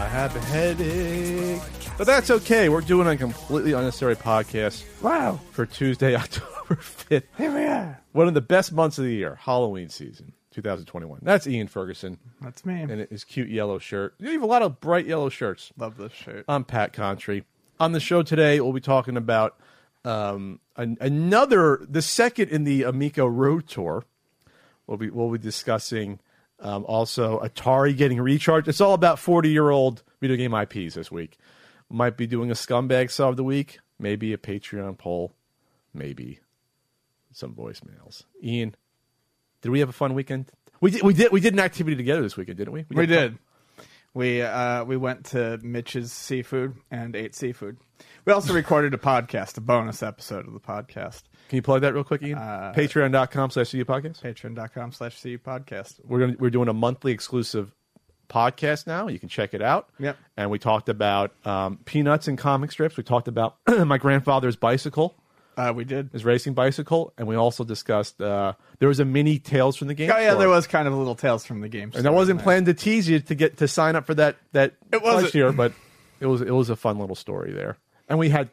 I have a headache. But that's okay. We're doing a completely unnecessary podcast Wow. for Tuesday, October 5th. Here we are. One of the best months of the year, Halloween season, 2021. That's Ian Ferguson That's me. and his cute yellow shirt. You have a lot of bright yellow shirts. Love this shirt. I'm Pat Contri. On the show today, we'll be talking about um, an, another, the second in the Amico Road Tour. We'll be we'll be discussing um, also Atari getting recharged. It's all about 40 year old video game IPs this week. Might be doing a scumbag saw of the week, maybe a Patreon poll, maybe some voicemails. Ian, did we have a fun weekend? We did. We did. We did an activity together this weekend, didn't we? we got- did. We uh, we went to Mitch's Seafood and ate seafood. We also recorded a podcast, a bonus episode of the podcast. Can you plug that real quick, Ian? Uh, Patreon.com slash CU podcast. Patreon.com slash CU podcast. We're gonna, we're doing a monthly exclusive podcast now. You can check it out. Yep. And we talked about um, peanuts and comic strips. We talked about my grandfather's bicycle, Uh, we did. his racing bicycle, and we also discussed uh, there was a mini Tales from the Game. Oh yeah, there was kind of a little tales from the game. and I wasn't planned to tease you to get to sign up for that that It last year, but it was it was a fun little story there. And we had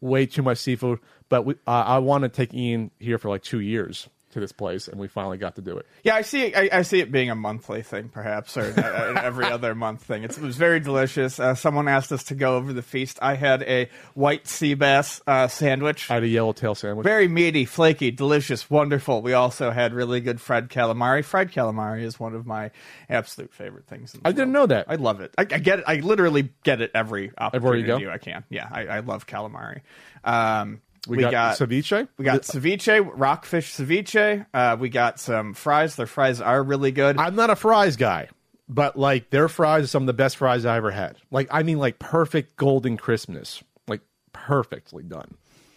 way too much seafood, but we uh, I want to take Ian here for like two years to this place, and we finally got to do it. Yeah, I see. I, I see it being a monthly thing, perhaps, or an- every other month thing. It's, it was very delicious. Uh, someone asked us to go over the feast. I had a white sea bass uh, sandwich. I had a yellowtail sandwich. Very meaty, flaky, delicious, wonderful. We also had really good fried calamari. Fried calamari is one of my absolute favorite things. In the I didn't know that. I love it. I, I get it. I literally get it every Everywhere you opportunity go? I can. Yeah, I, I love calamari. Um, we, got, ceviche. we got ceviche, rockfish ceviche. Uh, we got some fries. Their fries are really good. I'm not a fries guy, but like their fries are some of the best fries I ever had. Like I mean, like perfect golden crispness, like perfectly done.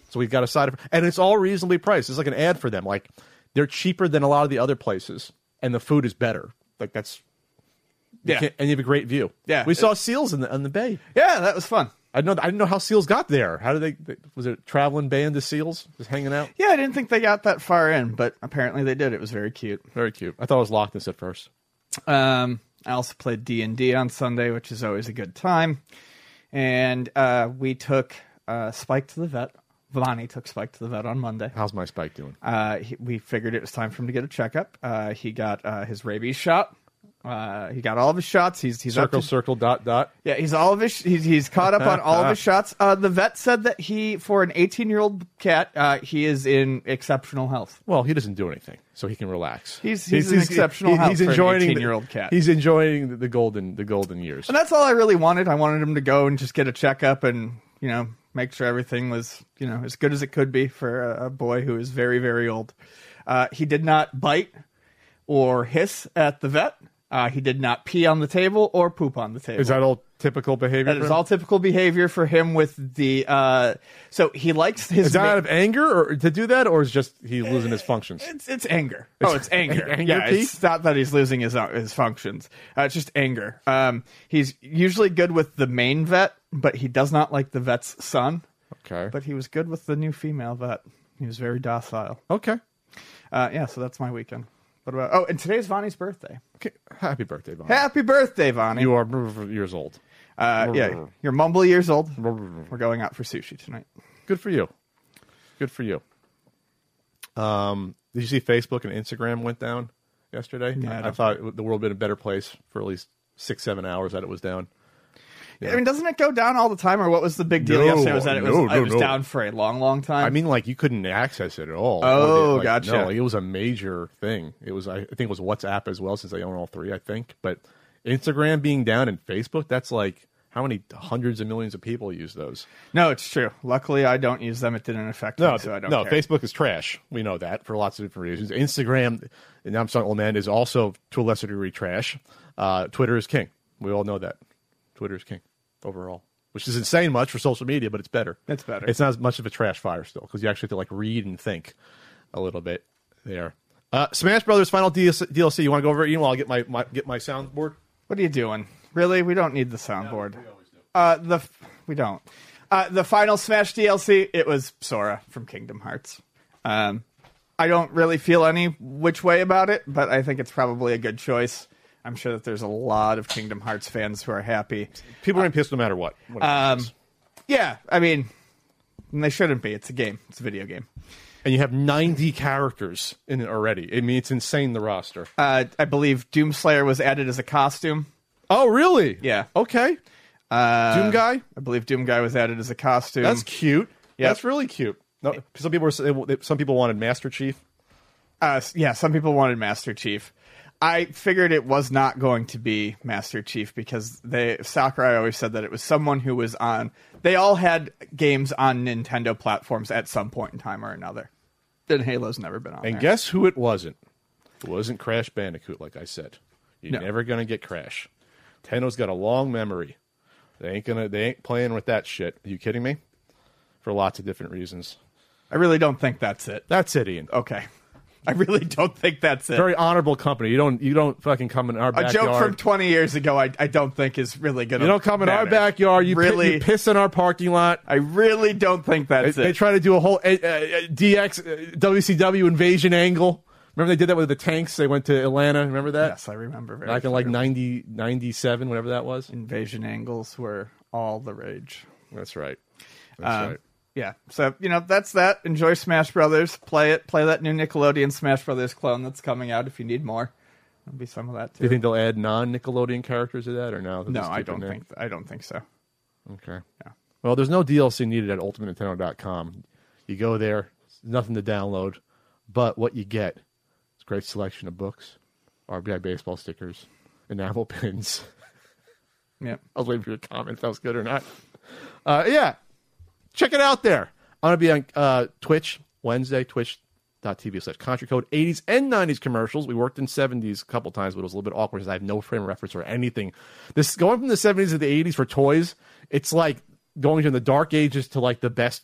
So we've got a side of, and it's all reasonably priced. It's like an ad for them. Like they're cheaper than a lot of the other places, and the food is better. Like that's Yeah. and you have a great view. Yeah. we saw seals in the on the bay. yeah, that was fun. I know. I didn't know how seals got there. How did they? was it a traveling band of seals just hanging out? Yeah, I didn't think they got that far in, but apparently they did. It was very cute. Very cute. I thought it was Loch Ness at first. Um, I also played D and D on Sunday, which is always a good time. And uh, we took uh, Spike to the vet. Vani took Spike to the vet on Monday. How's my spike doing? Uh, he, we figured it was time for him to get a checkup. Uh, he got uh, his rabies shot. Uh, he got all of his shots. He's he's Circle, to- circle, dot, dot. Yeah, he's all of his. He's, he's caught up on all of his shots. Uh, the vet said that he, for an 18 year old cat, uh, he is in exceptional health. Well, he doesn't do anything, so he can relax. He's- he's in exceptional health for an enjoying the- 18-year-old cat. He's enjoying the, the golden the golden years. And that's all I really wanted. I wanted him to go and just get a checkup and you know make sure everything was you know as good as it could be for a, a boy who is very very old. Uh, he did not bite or hiss at the vet. Uh, he did not pee on the table or poop on the table. Is that all typical behavior? That is all typical behavior for him. With the uh, so he likes his. Is that ma- out of anger or to do that, or is just he losing his functions? It's it's anger. Oh, it's anger. Anger yeah, pee? it's not that he's losing his uh, his functions. Uh, it's just anger. Um, he's usually good with the main vet, but he does not like the vet's son. Okay. But he was good with the new female vet. He was very docile. okay. Uh, yeah, so that's my weekend. What about? Oh, and today's Vonnie's birthday. Okay. Happy birthday, Vaughn. Happy birthday, Vonnie. You are years old. uh, yeah, you're mumble years old. We're going out for sushi tonight. Good for you. Good for you. Um, did you see Facebook and Instagram went down yesterday? Yeah, I I, I thought the world would been a better place for at least six, seven hours that it was down. I mean, doesn't it go down all the time, or what was the big deal No, yesterday? Was that it was no, it was no. down for a long, long time? I mean, like you couldn't access it at all. Oh, Like, gotcha. No, like, it was a major thing. It was, I think, it was WhatsApp as well, since they own all three. I think, but Instagram being down and Facebook, that's like how many hundreds of millions of people use those? no, it's true. Luckily, I don't use them. It didn't affect No, me, so I don't no. care. Facebook is trash. We know that for lots of different reasons. Instagram, and I'm sorry, old man, is also to a lesser degree trash. Uh, Twitter is king. We all know that. Twitter is king overall. which is insane much for social media, but it's better. It's better. It's not as much of a trash fire still because you actually have to like read and think a little bit there. Uh, Smash Brothers final DLC. DLC. You want to go over it? Ian, while I get my, my get my soundboard. What are you doing? Really? We don't need the soundboard. Uh, the we don't. Uh, the final Smash DLC. It was Sora from Kingdom Hearts. Um, I don't really feel any which way about it, but I think it's probably a good choice. I'm sure that there's a lot of Kingdom Hearts fans who are happy. People are gonna be pissed no matter what. what Um, yeah, I mean, they shouldn't be. It's a game. It's a video game. and you have 90 characters in it already. I mean, it's insane the roster. Uh, I believe Doomslayer was added as a costume. Oh, really? Yeah. Okay. Uh, Doom guy. I believe Doom Guy was added as a costume. That's cute. Yep. That's really cute. No, some people were some people wanted Master Chief. Uh, yeah, some people wanted Master Chief. I figured it was not going to be Master Chief because they Sakurai always said that it was someone who was on. They all had games on Nintendo platforms at some point in time or another. Then Halo's never been on. And there. guess who it wasn't? It wasn't Crash Bandicoot, like I said. You're No. never gonna get Crash. Nintendo's got a long memory. They ain't gonna. They ain't playing with that shit. Are you kidding me? For lots of different reasons. I really don't think that's it. That's it, Ian. Okay, I really don't think that's it. Very honorable company. You don't. You don't fucking come in our backyard. a joke from 20 years ago, I, I don't think is really going to. you don't come in our backyard. You really. you piss in our parking lot. I really don't think that's They, they try to do a whole uh, uh, DX uh, WCW invasion angle. Remember they did that with the tanks? They went to Atlanta. Remember that? yes, I remember very Back in like clearly. 90, 97, whatever that was. invasion angles were all the rage. That's right. That's Um, right. Yeah, so you know that's that. Enjoy Smash Brothers. Play it. Play that new Nickelodeon Smash Brothers clone that's coming out. If you need more, there'll be some of that too Do you think they'll add non Nickelodeon characters to that or no? They'll No, just I don't there? think. I don't think so. Okay. Yeah. Well, there's no DLC needed at UltimateNintendo.com. You go there, nothing to download, but what you get is a great selection of books, RBI baseball stickers, enamel pins. Yeah, I was waiting for your comment if that was good or not. Uh, yeah, check it out there. I'm going to be on uh, Twitch Wednesday, twitch.tv slash country code 80s and 90s commercials. We worked in 70s a couple times, but it was a little bit awkward because I have no frame reference or anything. This Going from the 70s to the 80s for toys, it's like going from the dark ages to like the best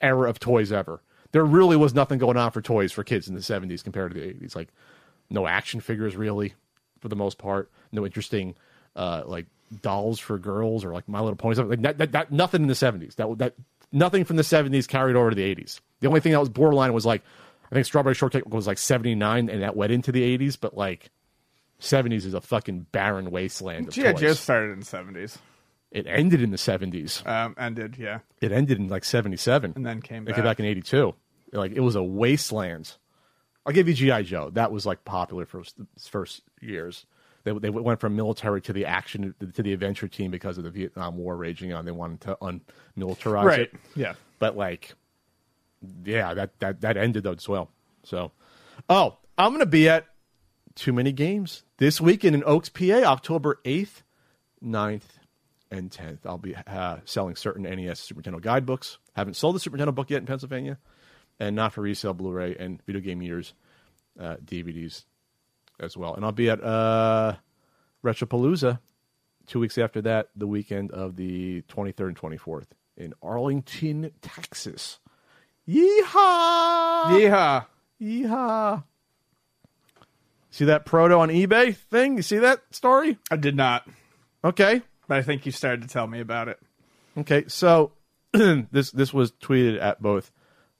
era of toys ever. There really was nothing going on for toys for kids in the 70s compared to the 80s. Like, no action figures really, for the most part. No interesting, uh, like dolls for girls or like My Little Ponies. Like that, that, that, nothing in the 70s. That that nothing from the 70s carried over to the 80s. The only thing that was borderline was like, I think Strawberry Shortcake was like 79, and that went into the 80s. But like, 70s is a fucking barren wasteland of GI. Joe started in the seventies. It ended in the 70s. Um, ended yeah, It ended in like 77. and then came It back. came back in '82. Like it was a wasteland. I'll give you GI Joe. That was like popular for its first years. They they went from military to the action to the adventure team because of the Vietnam War raging on. They wanted to unmilitarize right. it. Yeah. But like, yeah, that that that ended though as well. So, oh, I'm gonna be at too many games this weekend in Oaks, PA, October 8th, 9th, and 10th. I'll be uh, selling certain NES Super Nintendo guidebooks. Haven't sold the Super Nintendo book yet in Pennsylvania, and not for resale Blu-ray and Video Game Years uh, DVDs as well. And I'll be at uh, Retropalooza two weeks after that, the weekend of the 23rd and 24th in Arlington, Texas. Yeehaw! Yeehaw. Yeehaw! See that proto on eBay thing? You see that story? I did not, Okay. but I think you started to tell me about it. Okay, so this this was tweeted at both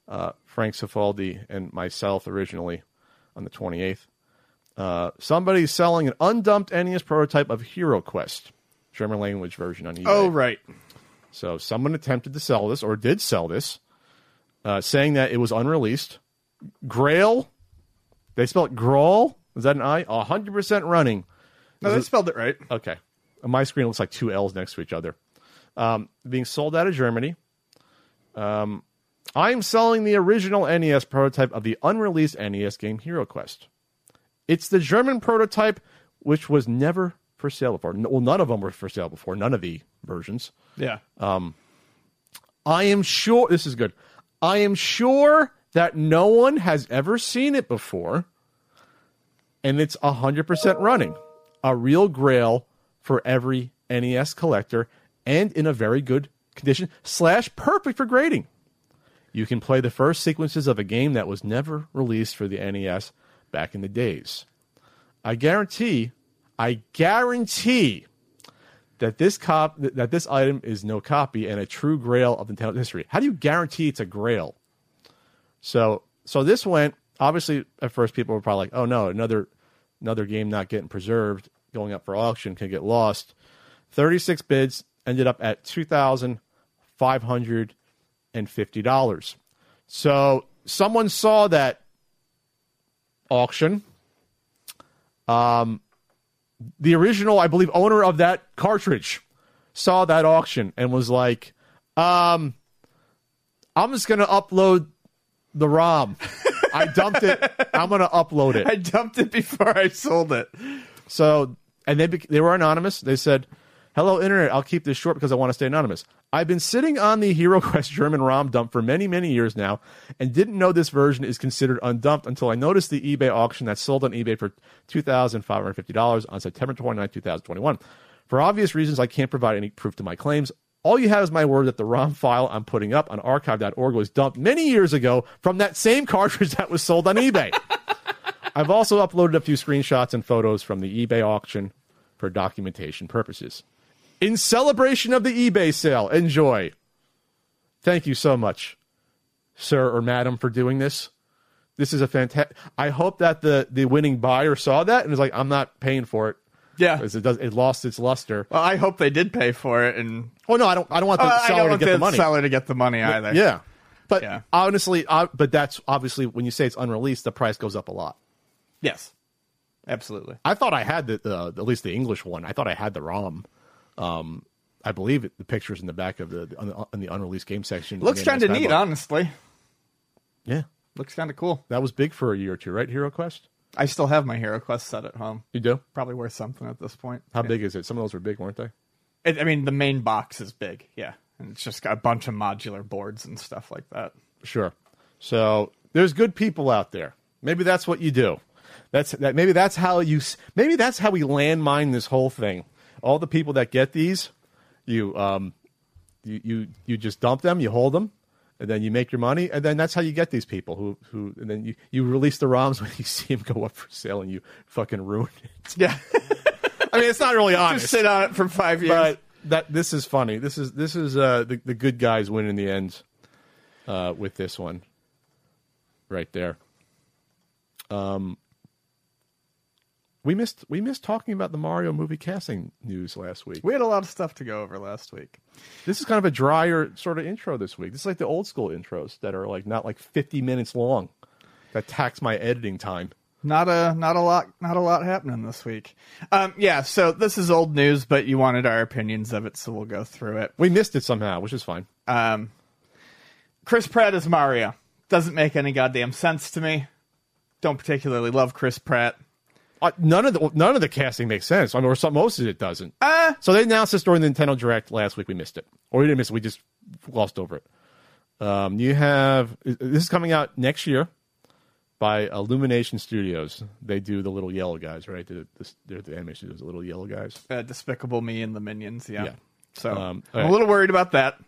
uh, Frank Cifaldi and myself originally on the 28th. Uh, somebody's selling an undumped NES prototype of Hero Quest, German language version on eBay. Oh right. So someone attempted to sell this or did sell this, uh, saying that it was unreleased. Grail, they spell it Grawl. Is that an I? hundred percent running. No, they spelled it right. Okay. My screen, looks like two L's next to each other. Um, being sold out of Germany. Um, I am selling the original NES prototype of the unreleased NES game Hero Quest. It's the German prototype, which was never for sale before. Well, none of them were for sale before. None of the versions. Yeah. Um, I am sure this is good. I am sure that no one has ever seen it before, and it's hundred percent running. A real grail for every NES collector and in a very good condition slash perfect for grading. You can play the first sequences of a game that was never released for the NES back in the days. I guarantee, I guarantee that this cop that this item is no copy and a true grail of Nintendo history. How do you guarantee it's a grail? So so this went obviously at first people were probably like, oh no, another another game not getting preserved going up for auction can get lost. Thirty six bids ended up at two thousand five hundred and fifty dollars. So someone saw that auction. Um, the original, I believe, owner of that cartridge saw that auction and was like, um, I'm just going to upload the ROM. I dumped it. I'm going to upload it. I dumped it before I sold it. So, and they, they were anonymous. They said, Hello, Internet. I'll keep this short because I want to stay anonymous. I've been sitting on the Hero Quest German ROM dump for many, many years now and didn't know this version is considered undumped until I noticed the eBay auction that sold on eBay for $2,550 on September 29, 2021. For obvious reasons, I can't provide any proof to my claims. All you have is my word that the ROM file I'm putting up on archive.org was dumped many years ago from that same cartridge that was sold on eBay. I've also uploaded a few screenshots and photos from the eBay auction for documentation purposes. In celebration of the eBay sale, enjoy. Thank you so much, sir or madam, for doing this. This is a fantastic. I hope that the the winning buyer saw that and was like, "I'm not paying for it." Yeah. because it does. It lost its luster. Well, I hope they did pay for it, and Oh no, I don't. I don't want the Uh, I seller to get the the money. seller to get the money either. Yeah, but Yeah. honestly, uh, but that's obviously when you say it's unreleased, the price goes up a lot. Yes. Absolutely. I thought I had the, uh, at least the English one. I thought I had the ROM. Um, I believe it, the pictures in the back of the on the, on the unreleased game section. Looks kind of neat, honestly. Yeah, Looks kind of cool. that was big for a year or two, right? Hero Quest. I still have my Hero Quest set at home. You do? Probably worth something at this point. How Yeah. big is it? Some of those were big, weren't they? It, I mean, the main box is big, yeah, and it's just got a bunch of modular boards and stuff like that. Sure. So there's good people out there. Maybe that's what you do. That's that. Maybe that's how you. Maybe that's how we landmine this whole thing. All the people that get these, you um, you you you just dump them, you hold them, and then you make your money, and then that's how you get these people who who. And then you you release the ROMs when you see them go up for sale, and you fucking ruin it. Yeah, I mean, it's not really honest. just sit on it for five years. but that this is funny. This is this is uh, the the good guys win in the end uh, with this one right there. Um, we missed we missed talking about the Mario movie casting news last week. we had a lot of stuff to go over last week. This is kind of a drier sort of intro this week. This is like the old school intros that are like not like fifty minutes long. That tax my editing time. Not a not a lot not a lot happening this week. Um, yeah, so this is old news, but you wanted our opinions of it, so we'll go through it. We missed it somehow, which is fine. Um, Chris Pratt is Mario doesn't make any goddamn sense to me. Don't particularly love Chris Pratt. Uh, none of the none of the casting makes sense. I mean, or some, most of it doesn't. Uh, So they announced this during the Nintendo Direct last week. We missed it, or we didn't miss it. We just glossed over it. Um, you have this is coming out next year by Illumination Studios. They do the little yellow guys, right? The, the, they're the animation studios, the little yellow guys. uh, Despicable Me and the Minions, yeah. Yeah. So Um, I'm alright. a little worried about that.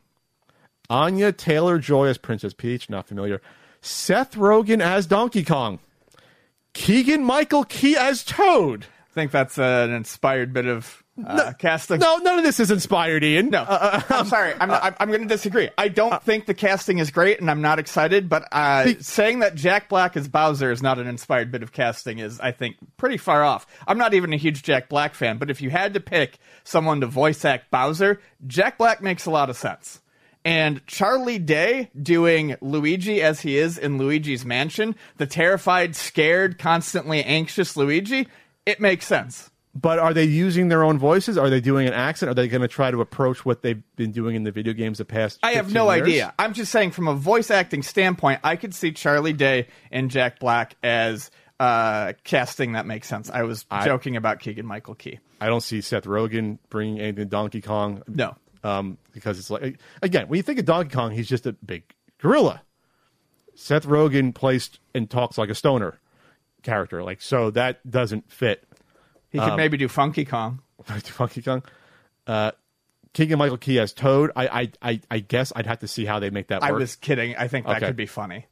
Anya Taylor Joy as Princess Peach, not familiar. Seth Rogen as Donkey Kong. Keegan Michael Key as Toad. I think that's uh, an inspired bit of uh, casting. No, none of this is inspired, Ian. No, I'm sorry. I'm, I'm, I'm going to disagree. I don't think the casting is great, and I'm not excited. But uh, The- saying that Jack Black as Bowser is not an inspired bit of casting is, I think, pretty far off. I'm not even a huge Jack Black fan, but if you had to pick someone to voice act Bowser, Jack Black makes a lot of sense. And Charlie Day doing Luigi as he is in Luigi's Mansion, the terrified, scared, constantly anxious Luigi, it makes sense. But are they using their own voices? Are they doing an accent? Are they going to try to approach what they've been doing in the video games the past? I have no years? idea. I'm just saying, from a voice acting standpoint, I could see Charlie Day and Jack Black as uh, casting that makes sense. I was joking about Keegan Michael Key. I don't see Seth Rogen bringing anything Donkey Kong. No. Um, because it's like again, when you think of Donkey Kong, he's just a big gorilla. Seth Rogen plays and talks like a stoner character, like so that doesn't fit. He Um, could maybe do Funky Kong. Donkey Kong. Uh, Keegan Michael Key as Toad. I, I I I guess I'd have to see how they make that work. I was kidding. I think that Okay. could be funny.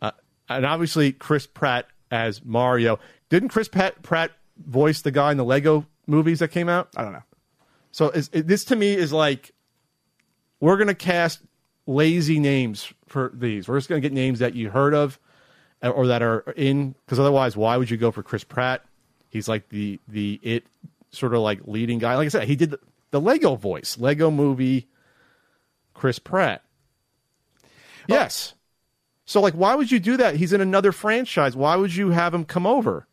uh, and obviously Chris Pratt as Mario. Didn't Chris Pratt, Pratt voice the guy in the Lego movies that came out? I don't know. So is, this to me is like we're gonna cast lazy names for these. We're just gonna get names that you heard of uh, or that are in because otherwise, why would you go for Chris Pratt? He's like the the it sort of like leading guy. Like I said, he did the, the Lego voice, Lego movie. Chris Pratt. Yes. So like, why would you do that? He's in another franchise. Why would you have him come over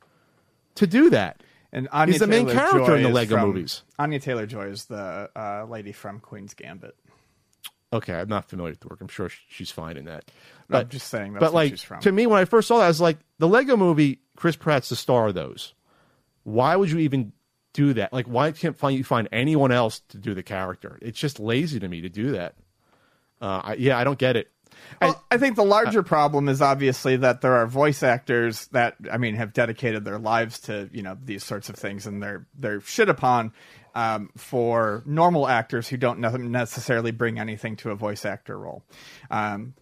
to do that? And Anya He's the main Taylor-Joy character in the Lego from- movies. Anya Taylor Joy is the uh, lady from Queen's Gambit. Okay, I'm not familiar with the work. I'm sure she's fine in that. But I'm just saying that's but like she's from. to me, when I first saw that, I was like, the Lego Movie. Chris Pratt's the star of those. Why would you even do that? Like, why can't find you find anyone else to do the character? It's just lazy to me to do that. Uh, I, yeah, I don't get it. Well, I think the larger problem is obviously that there are voice actors that I mean have dedicated their lives to you know these sorts of things, and they're they're shit upon um, for normal actors who don't ne- necessarily bring anything to a voice actor role. Um,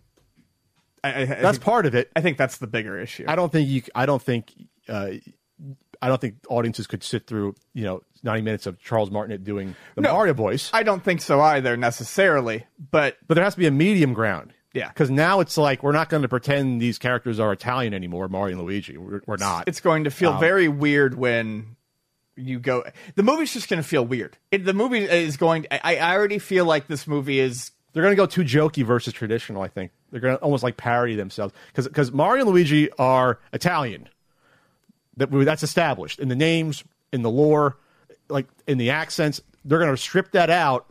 I, I, I That's think, part of it. I think that's the bigger issue. I don't think you. I don't think. Uh, I don't think audiences could sit through you know 90 minutes of Charles Martinet doing the No. Mario voice. I don't think so either necessarily, but but there has to be a medium ground. Yeah. Because now it's like we're not going to pretend these characters are Italian anymore, Mario and Luigi. We're, we're not. it's going to Um, feel very weird when you go. The movie's just going to feel weird. It, the movie is going. I, I already feel like this movie is. They're going to go too jokey versus traditional. I think they're going to almost like parody themselves because because Mario and Luigi are Italian. That that's established in the names, in the lore, like in the accents. They're going to strip that out,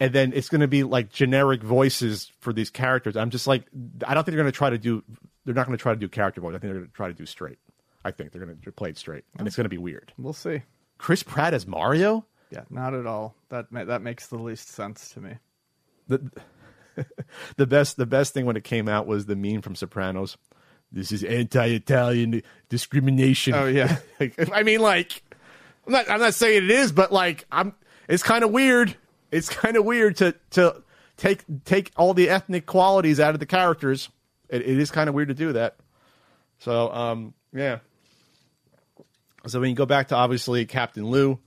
and then it's going to be like generic voices for these characters. I'm just like, I don't think they're going to try to do. They're not going to try to do character voice. I think they're going to try to do straight. I think they're going to play it straight, and it's going to be weird. We'll see. Chris Pratt as Mario. Yeah, not at all. That ma- that makes the least sense to me. the the best the best thing when it came out was the meme from Sopranos. This is anti-Italian discrimination. Oh, yeah. I mean, like, I'm not I'm not saying it is, but like, I'm. It's kind of weird. It's kind of weird to to take take all the ethnic qualities out of the characters. It, it is kind of weird to do that. So, um, yeah. So when you go back to obviously Captain Lou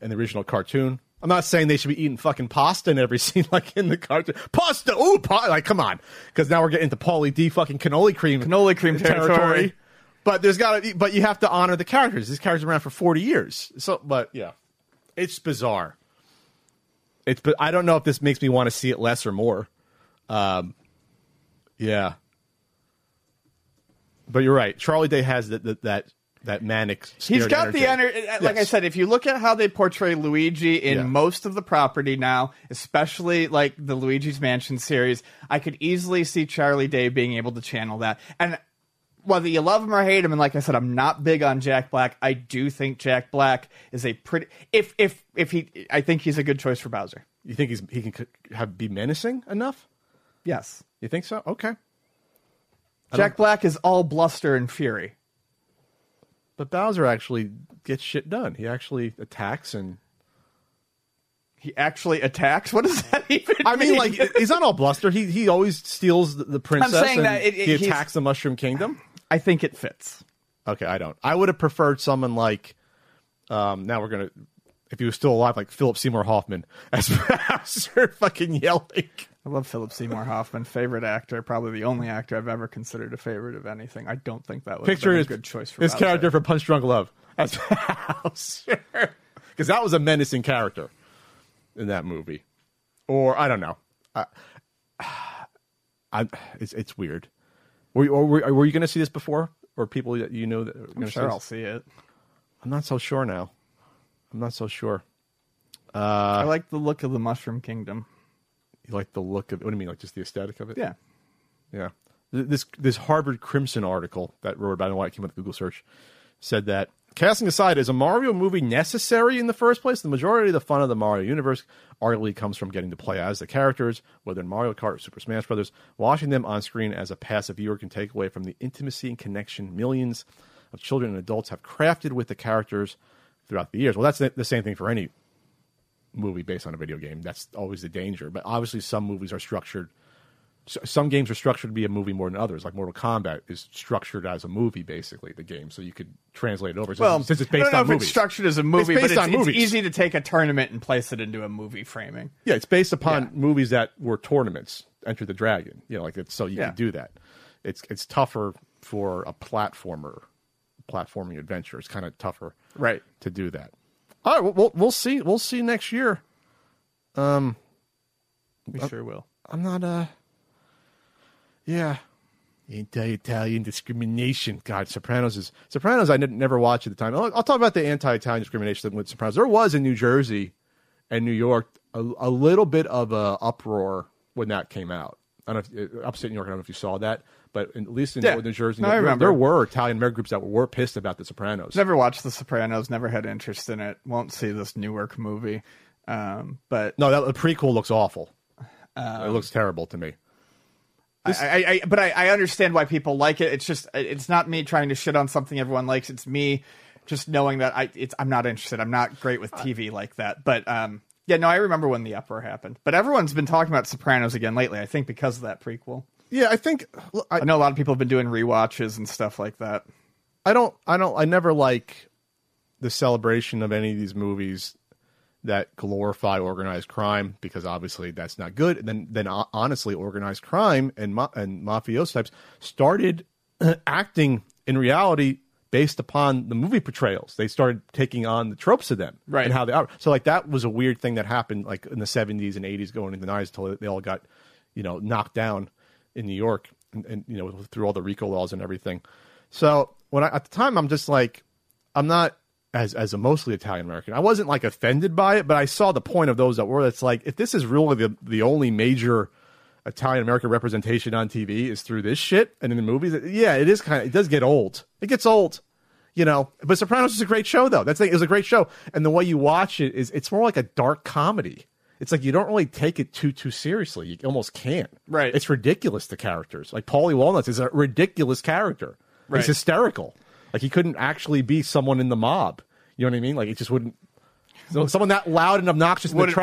and the original cartoon, I'm not saying they should be eating fucking pasta in every scene like in the cartoon. Pasta, ooh, pa-, like come on, because now we're getting into Pauly D fucking cannoli cream, Cannoli cream territory. But there's got to, but you have to honor the characters. These characters around for 40 years. So, but yeah, it's bizarre. It's, but I don't know if this makes me want to see it less or more. Um, yeah. But you're right. Charlie Day has that that that, that manic. He's got the energy. energy. Like I said, if you look at how they portray Luigi in Yeah. most of the property now, especially like the Luigi's Mansion series, I could easily see Charlie Day being able to channel that. And whether you love him or hate him, and like I said, I'm not big on Jack Black. I do think Jack Black is a pretty. If if if he, I think he's a good choice for Bowser. You think he's he can have be menacing enough? Yes, You think so? Okay. Jack Black is all bluster and fury. But Bowser actually gets shit done. He actually attacks and He actually attacks. What does that even? I mean, like he's not all bluster. He he always steals the, the princess. saying and that it- it- he attacks the Mushroom Kingdom. I think it fits. Okay, I don't. I would have preferred someone like. Um, now we're gonna, if he was still alive, like Philip Seymour Hoffman as Bowser, fucking yelling. I love Philip Seymour Hoffman, favorite actor, probably the only actor I've ever considered a favorite of anything. I don't think that have Picture his a good choice for his Bowser. character for Punch Drunk Love as Bowser, because that was a menacing character in that movie. Or I don't know. I, I it's it's weird. Were you, or were, were you going to see this before, or people that you know that? Were I'm gonna see sure? I'll see it. I'm not so sure now. I'm not so sure. I uh, like the look of the Mushroom Kingdom. You like the look of? What do you mean, like just the aesthetic of it? Yeah, Yeah. This this Harvard Crimson article that wrote about it, I don't know why it came up with Google search, said that casting aside, is a Mario movie necessary in the first place? The majority of the fun of the Mario universe arguably comes from getting to play as the characters, whether in Mario Kart or Super Smash Brothers. Watching them on screen as a passive viewer can take away from the intimacy and connection millions of children and adults have crafted with the characters throughout the years. Well, that's the the same thing for any movie based on a video game. That's always the danger. But obviously, some movies are structured. Some games are structured to be a movie more than others. Like Mortal Kombat is structured as a movie, basically the game, so you could translate it over. Well, since it's I based don't know on if movies, it's structured as a movie, based but it's, on it's movies. easy to take a tournament and place it into a movie framing. Yeah, it's based upon Yeah. movies that were tournaments. Enter the Dragon. You know, like it's so you Yeah. can do that. It's it's tougher for a platformer, platforming adventure. It's kind of tougher, Right. to do that. All right, we'll, we'll we'll see. We'll see next year. Um, we sure will. I'm not uh Yeah. Anti-Italian discrimination. God, Sopranos is Sopranos. I never watched at the time. I'll, I'll talk about the anti-Italian discrimination with Sopranos. There was in New Jersey and New York a, a little bit of a uproar when that came out. I don't know if, uh, upstate New York. I don't know if you saw that, but at least in Yeah. New Jersey, No, I there, remember. there were Italian American groups that were pissed about the Sopranos. Never watched The Sopranos. Never had interest in it. Won't see this Newark movie. Um, but No, that the prequel looks awful. Um, it looks terrible to me. I, I, I, but I, I understand why people like it. It's just it's not me trying to shit on something everyone likes. It's me just knowing that I it's I'm not interested. I'm not great with TV like that. But um, yeah, no, I remember when the uproar happened. But everyone's been talking about Sopranos again lately. I think because of that prequel. Yeah, I think I, I know a lot of people have been doing rewatches and stuff like that. I don't I don't I never like the celebration of any of these movies that glorify organized crime because obviously that's not good. And then then honestly, organized crime and ma- and mafioso types started acting in reality based upon the movie portrayals. They started taking on the tropes of them Right. and how they are. So like that was a weird thing that happened like in the 70s and 80s going into the 90s until they all got you know knocked down in New York and, and you know through all the RICO laws and everything. So when I at the time I'm just like I'm not as as a mostly Italian American. I wasn't like offended by it, but I saw the point of those that were. It's like if this is really the the only major Italian American representation on TV is through this shit and in the movies. Yeah, it is kind of it does get old. It gets old, you know. But Sopranos is a great show though. That's the it was a great show, and the way you watch it is it's more like a dark comedy. It's like you don't really take it too too seriously. You almost can't. Right. It's ridiculous. The characters like Paulie Walnuts is a ridiculous character. Right. He's hysterical. Like he couldn't actually be someone in the mob. You know what I mean? Like it just wouldn't. So someone that loud and obnoxious and Wouldn't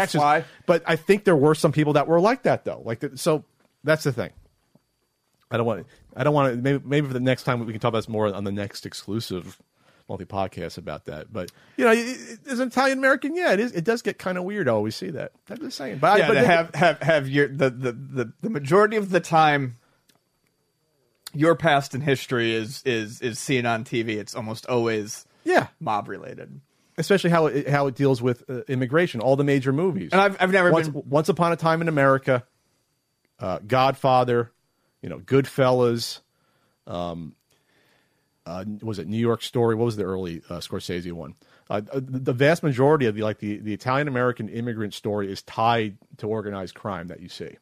But I think there were some people that were like that though. Like the, so, that's the thing. I don't want. I don't want to. Maybe maybe for the next time we can talk about this more on the next exclusive multi podcast about that. But you know, as an Italian American, yeah, it is. It does get kind of weird. I always see that. I'm just saying. But I- yeah, but to have have have your the, the the the majority of the time your past in history is is is seen on TV. It's almost always yeah, mob related. especially how it, how it deals with uh, immigration. All the major movies. And I've I've never once, been once upon a time in America, uh, Godfather, you know, Goodfellas, um, uh, was it New York Story? What was the early uh, Scorsese one? Uh, the, the vast majority of the like the, the Italian American immigrant story is tied to organized crime that you see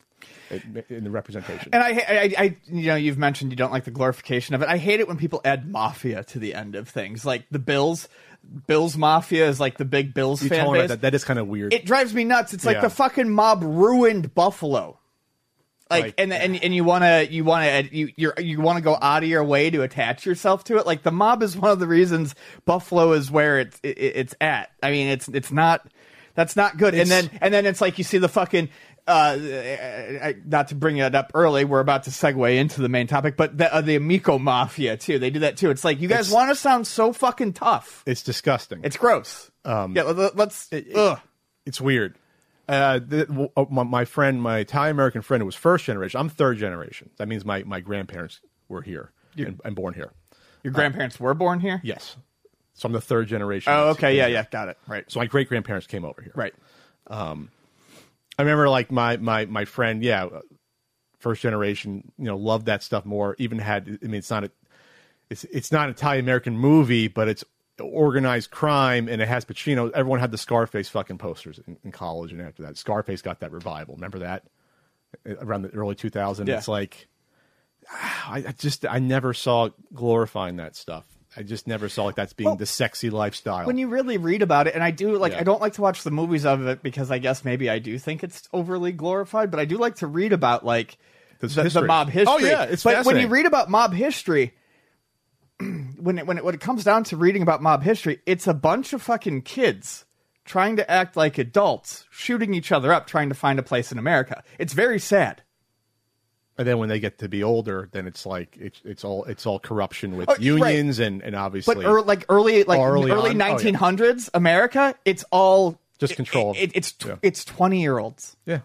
in, the representation. And I, I, I, you know, you've mentioned you don't like the glorification of it. I hate it when people add mafia to the end of things, like the Bills. Bills Mafia is like the big Bills You fan base. that, that is kind of weird. it drives me nuts. It's like Yeah. the fucking mob ruined Buffalo. Like, Like- and and and you want to you want to you you're, you want to go out of your way to attach yourself to it. Like the mob is one of the reasons Buffalo is where it's it, it's at. I mean, it's it's not that's not good. and then and then it's like you see the fucking uh, I- not to bring it up early, we're about to segue into the main topic, but the, uh, the Amico Mafia too. They do that too. It's like you guys want to sound so fucking tough. it's disgusting. It's gross. Um, yeah, let- let's. ugh. It's weird. Uh, the, w- uh, my, my friend, my Italian American friend, who was first generation. I'm third generation. That means my, my grandparents were here and, and born here. Your grandparents were born here. Yes. So I'm the third generation. Oh, okay. Yeah, yeah. Got it. Right. So my great grandparents came over here. Right. I remember like my my my friend, yeah, first generation, you know, loved that stuff more. Even had, I mean, it's not a, it's it's not an Italian American movie, but it's organized crime and it has Pacino. Everyone had the Scarface fucking posters in, in college, and after that, Scarface got that revival. Remember that Uh, around the early 2000s. Yeah. It's like ah, I, I just I never saw glorifying that stuff. I just never saw like that's being Well, the sexy lifestyle. When you really read about it, and I do like, Yeah. I don't like to watch the movies of it because I guess maybe I do think it's overly glorified, but I do like to read about like The the, mob oh, history. Oh, yeah, it's but when you read about mob history, when it, when it when it comes down to reading about mob history, it's a bunch of fucking kids trying to act like adults, shooting each other up, trying to find a place in America. It's very sad. And then when they get to be older, then it's like it's it's all it's all corruption with Oh, right. unions and and obviously But ear like early, like Early early, on? Oh, yeah. 1900s America, it's all Just control of- It, it's tw- yeah. it's 20 year olds. yeah.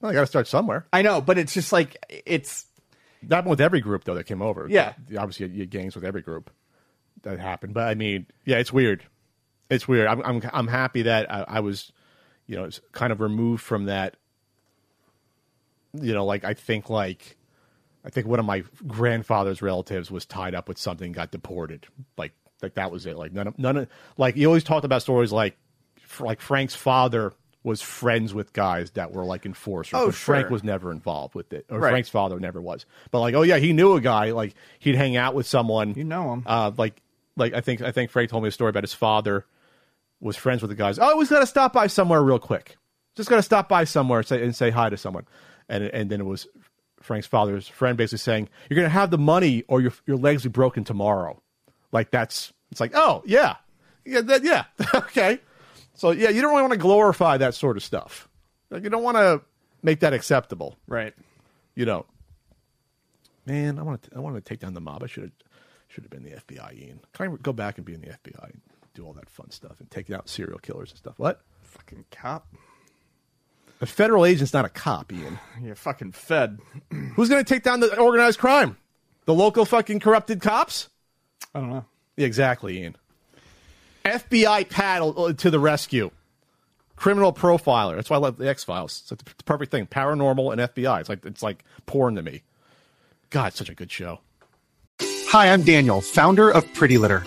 Well, I got to start somewhere. I know, but it's just like it's That happened with every group though that came over. Yeah. obviously you gangs with every group that happened. But I mean, yeah, it's weird. It's weird. I'm I'm I'm happy that I, I was, you know, kind of removed from that. You know, like I think like, I think one of my grandfather's relatives was tied up with something, got deported. Like like that was it. Like none of none of like you always talked about stories like, like Frank's father was friends with guys that were like enforcers. Oh, but Frank was never involved with it, or Right. Frank's father never was. But like, oh yeah, he knew a guy. Like he'd hang out with someone. You know him. Uh, like, like I think I think Frank told me a story about his father was friends with the guys. Oh, he's got to stop by somewhere real quick. Just got to stop by somewhere and say, and say hi to someone. And and then it was Frank's father's friend basically saying, "You're going to have the money, or your your legs will be broken tomorrow." Like that's it's like, oh yeah, yeah, that, yeah, okay. So yeah, you don't really want to glorify that sort of stuff. Like, you don't want to make that acceptable right. you know, man, I want to I want to take down the mob. I should have should have been the FBI. Ian, can I go back and be in the FBI and do all that fun stuff and take out serial killers and stuff? What? Fucking cop. A federal agent's not a cop, Ian. You're fucking fed. Who's going to take down the organized crime? The local fucking corrupted cops? I don't know. Yeah, exactly, Ian. FBI paddle uh, to the rescue. Criminal profiler. That's why I love the X Files. It's like the perfect thing. Paranormal and FBI. It's like it's like porn to me. God, it's such a good show. Hi, I'm Daniel, founder of Pretty Litter.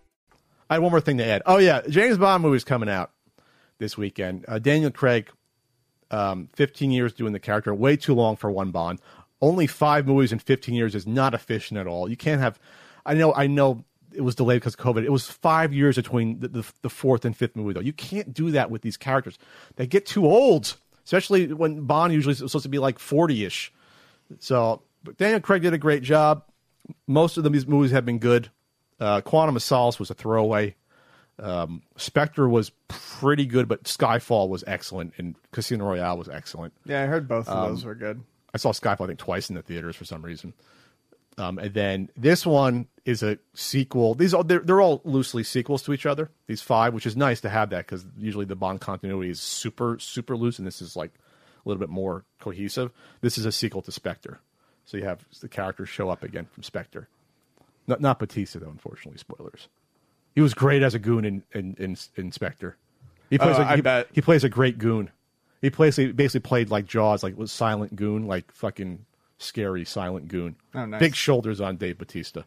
I had one more thing to add. Oh yeah, James Bond movie's coming out this weekend. Uh, Daniel Craig, um, 15 years doing the character, way too long for one Bond. Only five movies in 15 years is not efficient at all. You can't have. I know. I know it was delayed because of COVID. It was five years between the, the, the fourth and fifth movie, though. You can't do that with these characters. They get too old, especially when Bond usually is supposed to be like 40 ish. So, Daniel Craig did a great job. Most of these movies have been good. Uh, Quantum of Solace was a throwaway. Um, Spectre was pretty good, but Skyfall was excellent, and Casino Royale was excellent. Yeah, I heard both of Um, those were good. I saw Skyfall I think twice in the theaters for some reason. Um, and then this one is a sequel. These are they're, they're all loosely sequels to each other. These five, which is nice to have that because usually the Bond continuity is super super loose, and this is like a little bit more cohesive. This is a sequel to Spectre, so you have the characters show up again from Spectre. Not not Batista though, unfortunately. Spoilers. He was great as a goon in in, in, in Spectre. He plays Oh, a, I he, bet. he plays a great goon. He plays he basically played like Jaws, like was silent goon, like fucking scary silent goon. Oh, nice. Big shoulders on Dave Batista.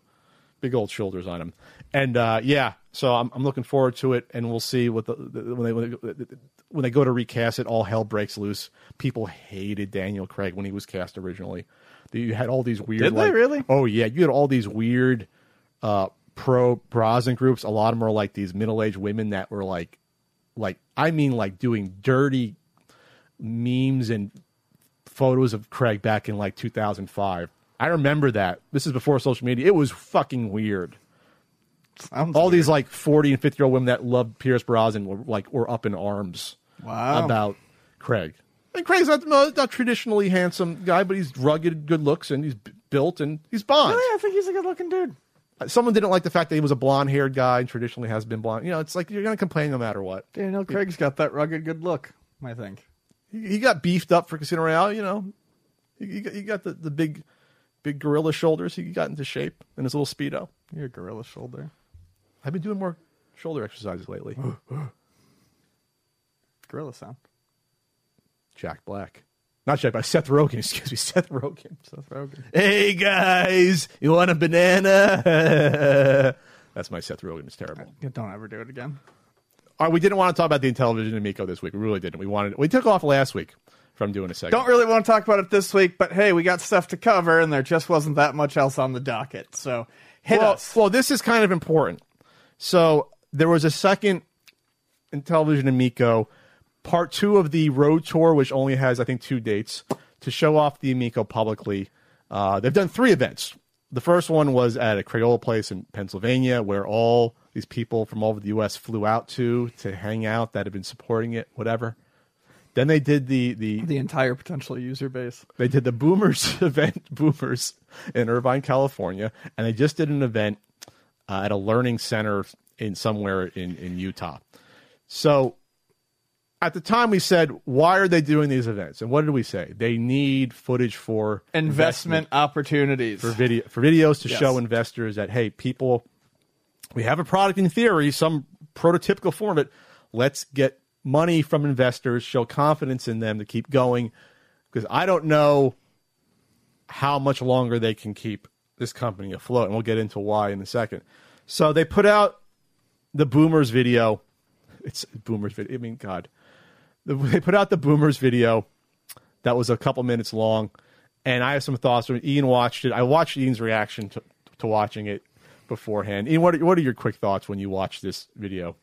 Big old shoulders on him. And uh, yeah, so I'm, I'm looking forward to it, and we'll see what the, the when they when they, when they go to recast it, all hell breaks loose. People hated Daniel Craig when he was cast originally. You had all these weird. Did they really? Oh yeah, you had all these weird uh, pro Brosnan groups. A lot of them are like these middle aged women that were like, like I mean, like doing dirty memes and photos of Craig back in like 2005. I remember that. This is before social media. It was fucking weird. Sounds All weird. these like 40 and 50 year old women that loved Pierce Brosnan were like were up in arms Wow. about Craig. And Craig's not, not traditionally handsome guy, but he's rugged, good looks, and he's built, and he's Bond. Really, oh, I think he's a good looking dude. Uh, someone didn't like the fact that he was a blonde haired guy and traditionally has been blonde. You know, it's like you're gonna complain no matter what. Daniel Craig's got that rugged good look. I think. He, he got beefed up for Casino Royale. You know, he, he got, he got the, the big, big gorilla shoulders. He got into shape in his little speedo. You're a gorilla shoulder. I've been doing more shoulder exercises lately. Gorilla sound. Jack Black, not Jack Black. Seth Rogen. Excuse me, Seth Rogen. Seth Rogen. Hey guys, you want a banana? That's my Seth Rogen. It's terrible. Yeah, Don't ever do it again. All right, we didn't want to talk about the Intellivision Amico this week. We really didn't. We wanted. We took off last week from doing a segment. Don't really want to talk about it this week, but hey, we got stuff to cover, and there just wasn't that much else on the docket. So hit well, us. well, this is kind of important. So there was a second Intellivision Amico, part two of the road tour, which only has I think two dates to show off the Amico publicly. Uh, they've done three events. The first one was at a Crayola place in Pennsylvania, where all these people from all over the U.S. flew out to to hang out that have been supporting it, whatever. Then they did the the the entire potential user base. they did the Boomers event, Boomers in Irvine, California, and they just did an event uh, at a learning center in somewhere in in Utah. So at the time we said, why are they doing these events? And what did we say? They need footage for Investment opportunities. for video for videos to Yes. show investors that hey, people, we have a product in theory, some prototypical form of it. Let's get money from investors, show confidence in them to keep going, because I don't know how much longer they can keep this company afloat, and we'll get into why in a second. So they put out the Boomers video. It's Boomers video. I mean, God, they put out the Boomers video that was a couple minutes long, and I have some thoughts. When Ian watched it, I watched Ian's reaction to, to watching it beforehand. Ian, what are, what are your quick thoughts when you watch this video?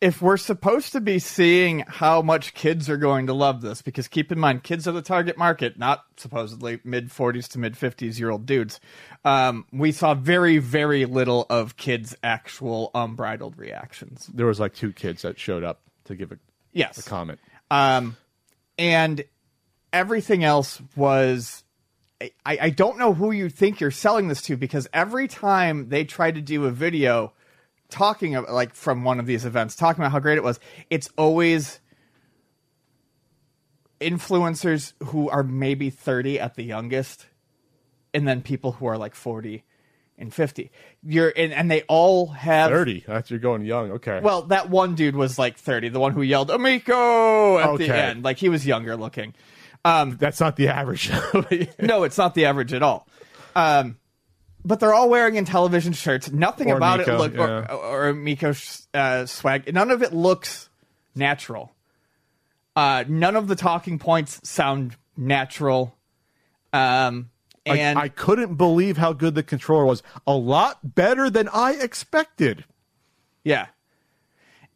if we're supposed to be seeing how much kids are going to love this, because keep in mind, kids are the target market, not supposedly mid 40s to mid 50s year old dudes. Um, we saw very, very little of kids' actual unbridled reactions. There was like two kids that showed up to give a, Yes. a comment. Um, and everything else was. I, I don't know who you think you're selling this to because every time they try to do a video talking of, like from one of these events, talking about how great it was, it's always influencers who are maybe 30 at the youngest, and then people who are like 40 and 50. You're and, and they all have 30. That's you're going young. Okay. well, that one dude was like 30, the one who yelled "Amico" at the end. Like he was younger looking. Um, that's not the average. no, it's not the average at all. Um, but they're all wearing Intellivision shirts. Nothing Or about it Miko, look yeah. or, or Miko uh, swag. None of it looks natural. Uh, none of the talking points sound natural. Um, and I, couldn't believe how good the controller was. A lot better than I expected. yeah,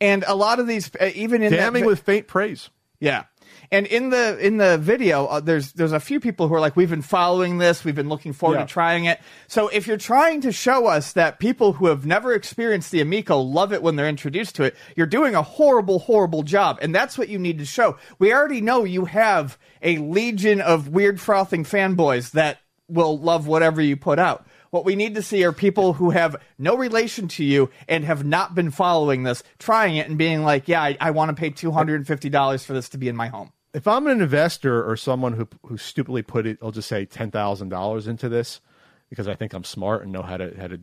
and a lot of these, uh, even in Damning vi- with faint praise. Yeah. And in the in the video, uh, there's there's a few people who are like, we've been following this, we've been looking forward Yeah. to trying it. So if you're trying to show us that people who have never experienced the Amico love it when they're introduced to it, you're doing a horrible, horrible job, and that's what you need to show. We already know you have a legion of weird frothing fanboys that will love whatever you put out. What we need to see are people who have no relation to you and have not been following this, trying it and being like, yeah, I, I want to pay $250 for this to be in my home. If I'm an investor or someone who who stupidly put it, I'll just say ten thousand dollars into this because I think I'm smart and know how to how to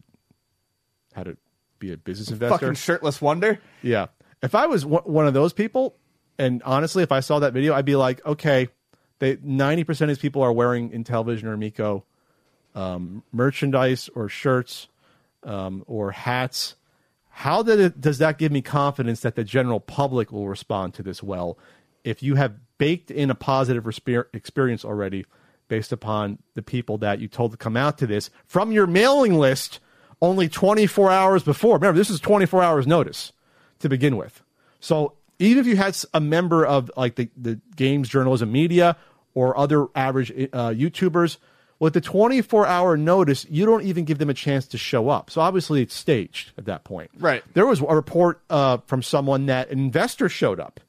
how to be a business investor. Fucking shirtless wonder. Yeah. If I was one of those people, and honestly, if I saw that video, I'd be like, okay, they ninety percent of these people are wearing Intellivision or Miko um, merchandise or shirts um, or hats. How did it, does that give me confidence that the general public will respond to this well? If you have baked in a positive experience already based upon the people that you told to come out to this from your mailing list only 24 hours before. Remember, this is 24 hours notice to begin with. So even if you had a member of like the, the games journalism media or other average uh, YouTubers, with the 24 hour notice, you don't even give them a chance to show up. So obviously it's staged at that point. Right. There was a report uh, from someone that an investor showed up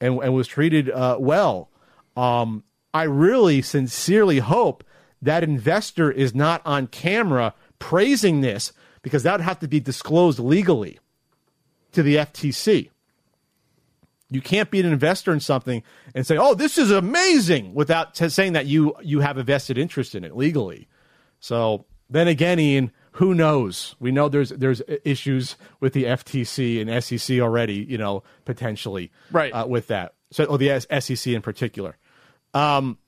and, and was treated uh, well. Um, I really sincerely hope that investor is not on camera praising this because that would have to be disclosed legally to the FTC. You can't be an investor in something and say, "Oh, this is amazing," without t- saying that you you have a vested interest in it legally. So then again, Ian, who knows? We know there's there's issues with the FTC and SEC already, you know, potentially Right. uh, with that. So, or the S- SEC in particular. Um,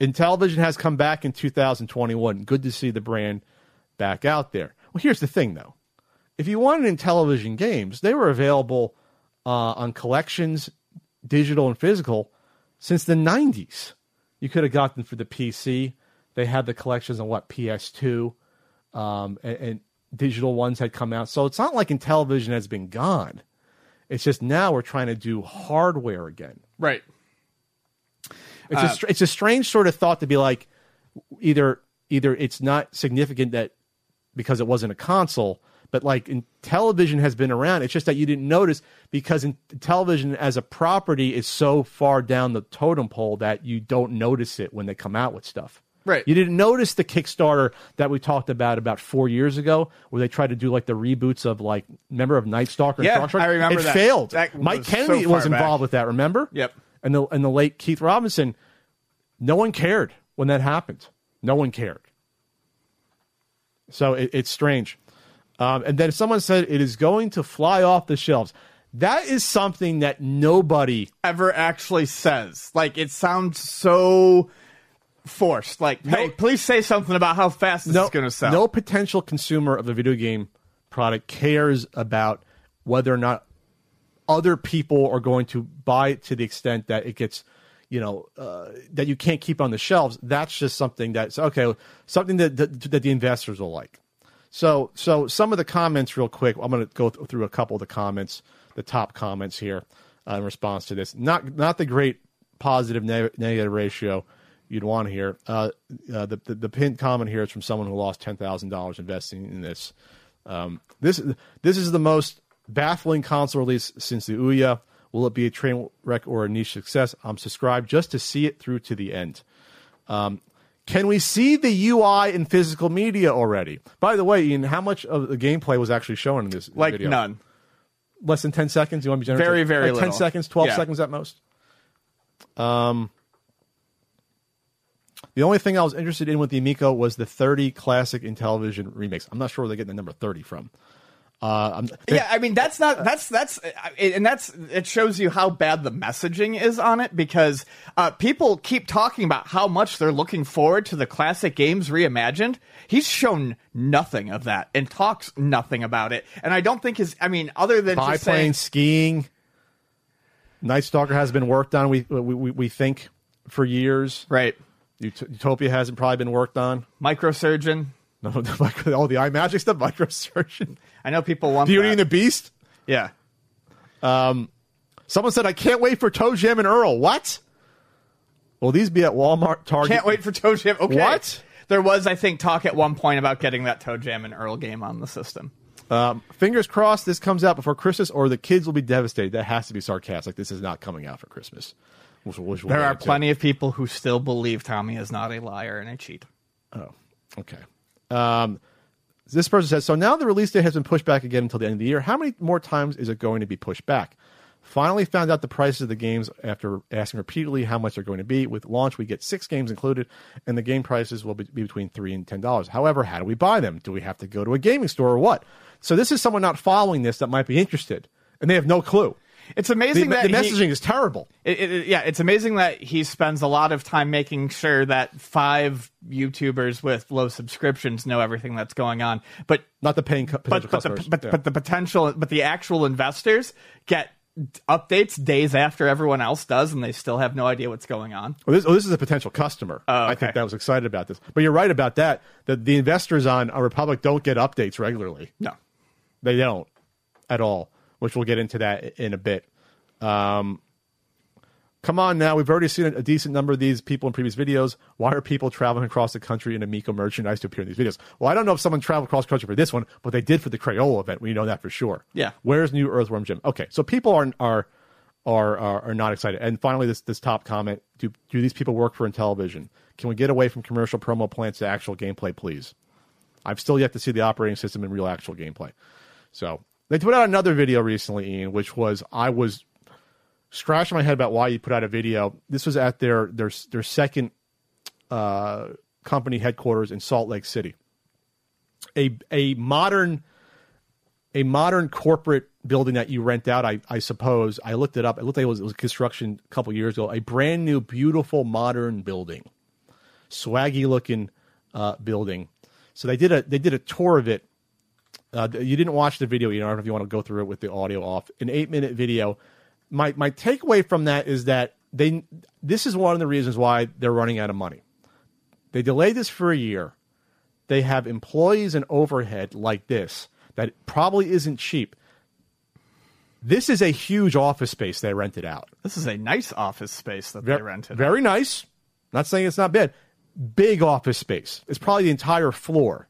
Intellivision has come back in 2021. Good to see the brand back out there. Well, here's the thing, though. If you wanted Intellivision games, they were available uh, on collections, digital and physical, since the 90s. You could have gotten for the PC. They had the collections on what PS2, um, and, and digital ones had come out. So it's not like Intellivision has been gone. It's just now we're trying to do hardware again. Right. It's a it's a strange sort of thought to be like either either it's not significant that because it wasn't a console, but like in television has been around. It's just that you didn't notice because in television as a property is so far down the totem pole that you don't notice it when they come out with stuff. Right. You didn't notice the Kickstarter that we talked about about four years ago, where they tried to do like the reboots of like member of Night Stalker. And Yeah, Star Trek? I remember it that. failed. That Mike was Kennedy so was involved back. with that. Remember? Yep. And the and the late Keith Robinson. No one cared when that happened. No one cared. So it, it's strange. Um, and then someone said it is going to fly off the shelves. That is something that nobody Ever actually says. Like it sounds so forced. Like, hey, please say something about how fast this no, is going to sell. no potential consumer of a video game product cares about whether or not other people are going to buy it to the extent that it gets, you know, uh, that you can't keep on the shelves. That's just something that's okay, something that that, that the investors will like. So, so some of the comments, real quick. I'm going to go th- through a couple of the comments, the top comments here uh, in response to this. Not, not the great positive neg- negative ratio you'd want to hear. Uh, uh, the, the the pinned comment here is from someone who lost ten thousand dollars investing in this. Um, this this is the most baffling console release since the Ouya. Will it be a train wreck or a niche success? I'm subscribed just to see it through to the end. Um, can we see the UI in physical media already? By the way, Ian, how much of the gameplay was actually shown in this like video? none. Less than ten seconds. You want to be generous? Very, very like ten little. seconds, twelve Yeah. seconds at most. Um, the only thing I was interested in with the Amico was the 30 classic Intellivision remakes. I'm not sure where they're getting the number 30 from. Uh, I'm, Yeah, I mean that's not that's that's and that's it shows you how bad the messaging is on it because uh, people keep talking about how much they're looking forward to the classic games reimagined. He's shown nothing of that and talks nothing about it. And I don't think his I mean other than just biplane saying skiing. Night Stalker has been worked on. We we we, we think for years. right Ut- Utopia hasn't probably been worked on. microsurgeon. No, the micro, all the Imagic stuff, microsurgeon, I know people want Beauty that. and the Beast. yeah. Um, Someone said, "I can't wait for ToeJam and Earl." What? Will these be at Walmart, Target? Can't wait for ToeJam. Okay. What? There was, I think, talk at one point about getting that ToeJam and Earl game on the system. Um, fingers crossed this comes out before Christmas, or the kids will be devastated. That has to be sarcastic. This is not coming out for Christmas. Which, which we'll There are plenty of people who still believe Tommy is not a liar and a cheat. Oh, okay. Um, this person says, so now the release date has been pushed back again until the end of the year. How many more times is it going to be pushed back? Finally found out the prices of the games after asking repeatedly how much they're going to be. With launch, we get six games included, and the game prices will be, be between three and ten dollars. However, how do we buy them? Do we have to go to a gaming store or what? So this is someone not following this that might be interested, and they have no clue. It's amazing the that the messaging is terrible. It, it, yeah, it's amazing that he spends a lot of time making sure that five YouTubers with low subscriptions know everything that's going on. But Not the paying cu- but potential but the, customers. but, Yeah. but the potential but the actual investors get updates days after everyone else does, and they still have no idea what's going on. Well, this, oh, this is a potential customer. Oh, I okay. think that was excited about this. But you're right about that. That the investors on, on Republic don't get updates regularly. No, They don't at all, which we'll get into that in a bit. Um, come on now. We've already seen a, decent number of these people in previous videos. Why are people traveling across the country in Amico merchandise to appear in these videos? Well, I don't know if someone traveled across country for this one, but they did for the Crayola event. We know that for sure. Yeah. Where's New Earthworm Jim? Okay, so people are are are are, are not excited. And finally, this this top comment: Do do these people work for Intellivision? Can we get away from commercial promo plans to actual gameplay, please? I've still yet to see the operating system in real actual gameplay. So they put out another video recently, Ian, which was I was scratching my head about why you put out a video. This was at their their their second uh, company headquarters in Salt Lake City. A a modern a modern corporate building that you rent out. I, I suppose I looked it up. It looked like it was, it was construction a couple years ago. A brand new, beautiful, modern building, swaggy looking uh, building. So they did a they did a tour of it. Uh, you didn't watch the video. You don't know if you want to go through it with the audio off. An eight minute video. My my takeaway from that is that they this is one of the reasons why they're running out of money. They delayed this for a year. They have employees and overhead like this that probably isn't cheap. This is a huge office space they rented out. This is a nice office space that Ver- they rented. Very nice. Not saying it's not bad. Big office space. It's probably the entire floor.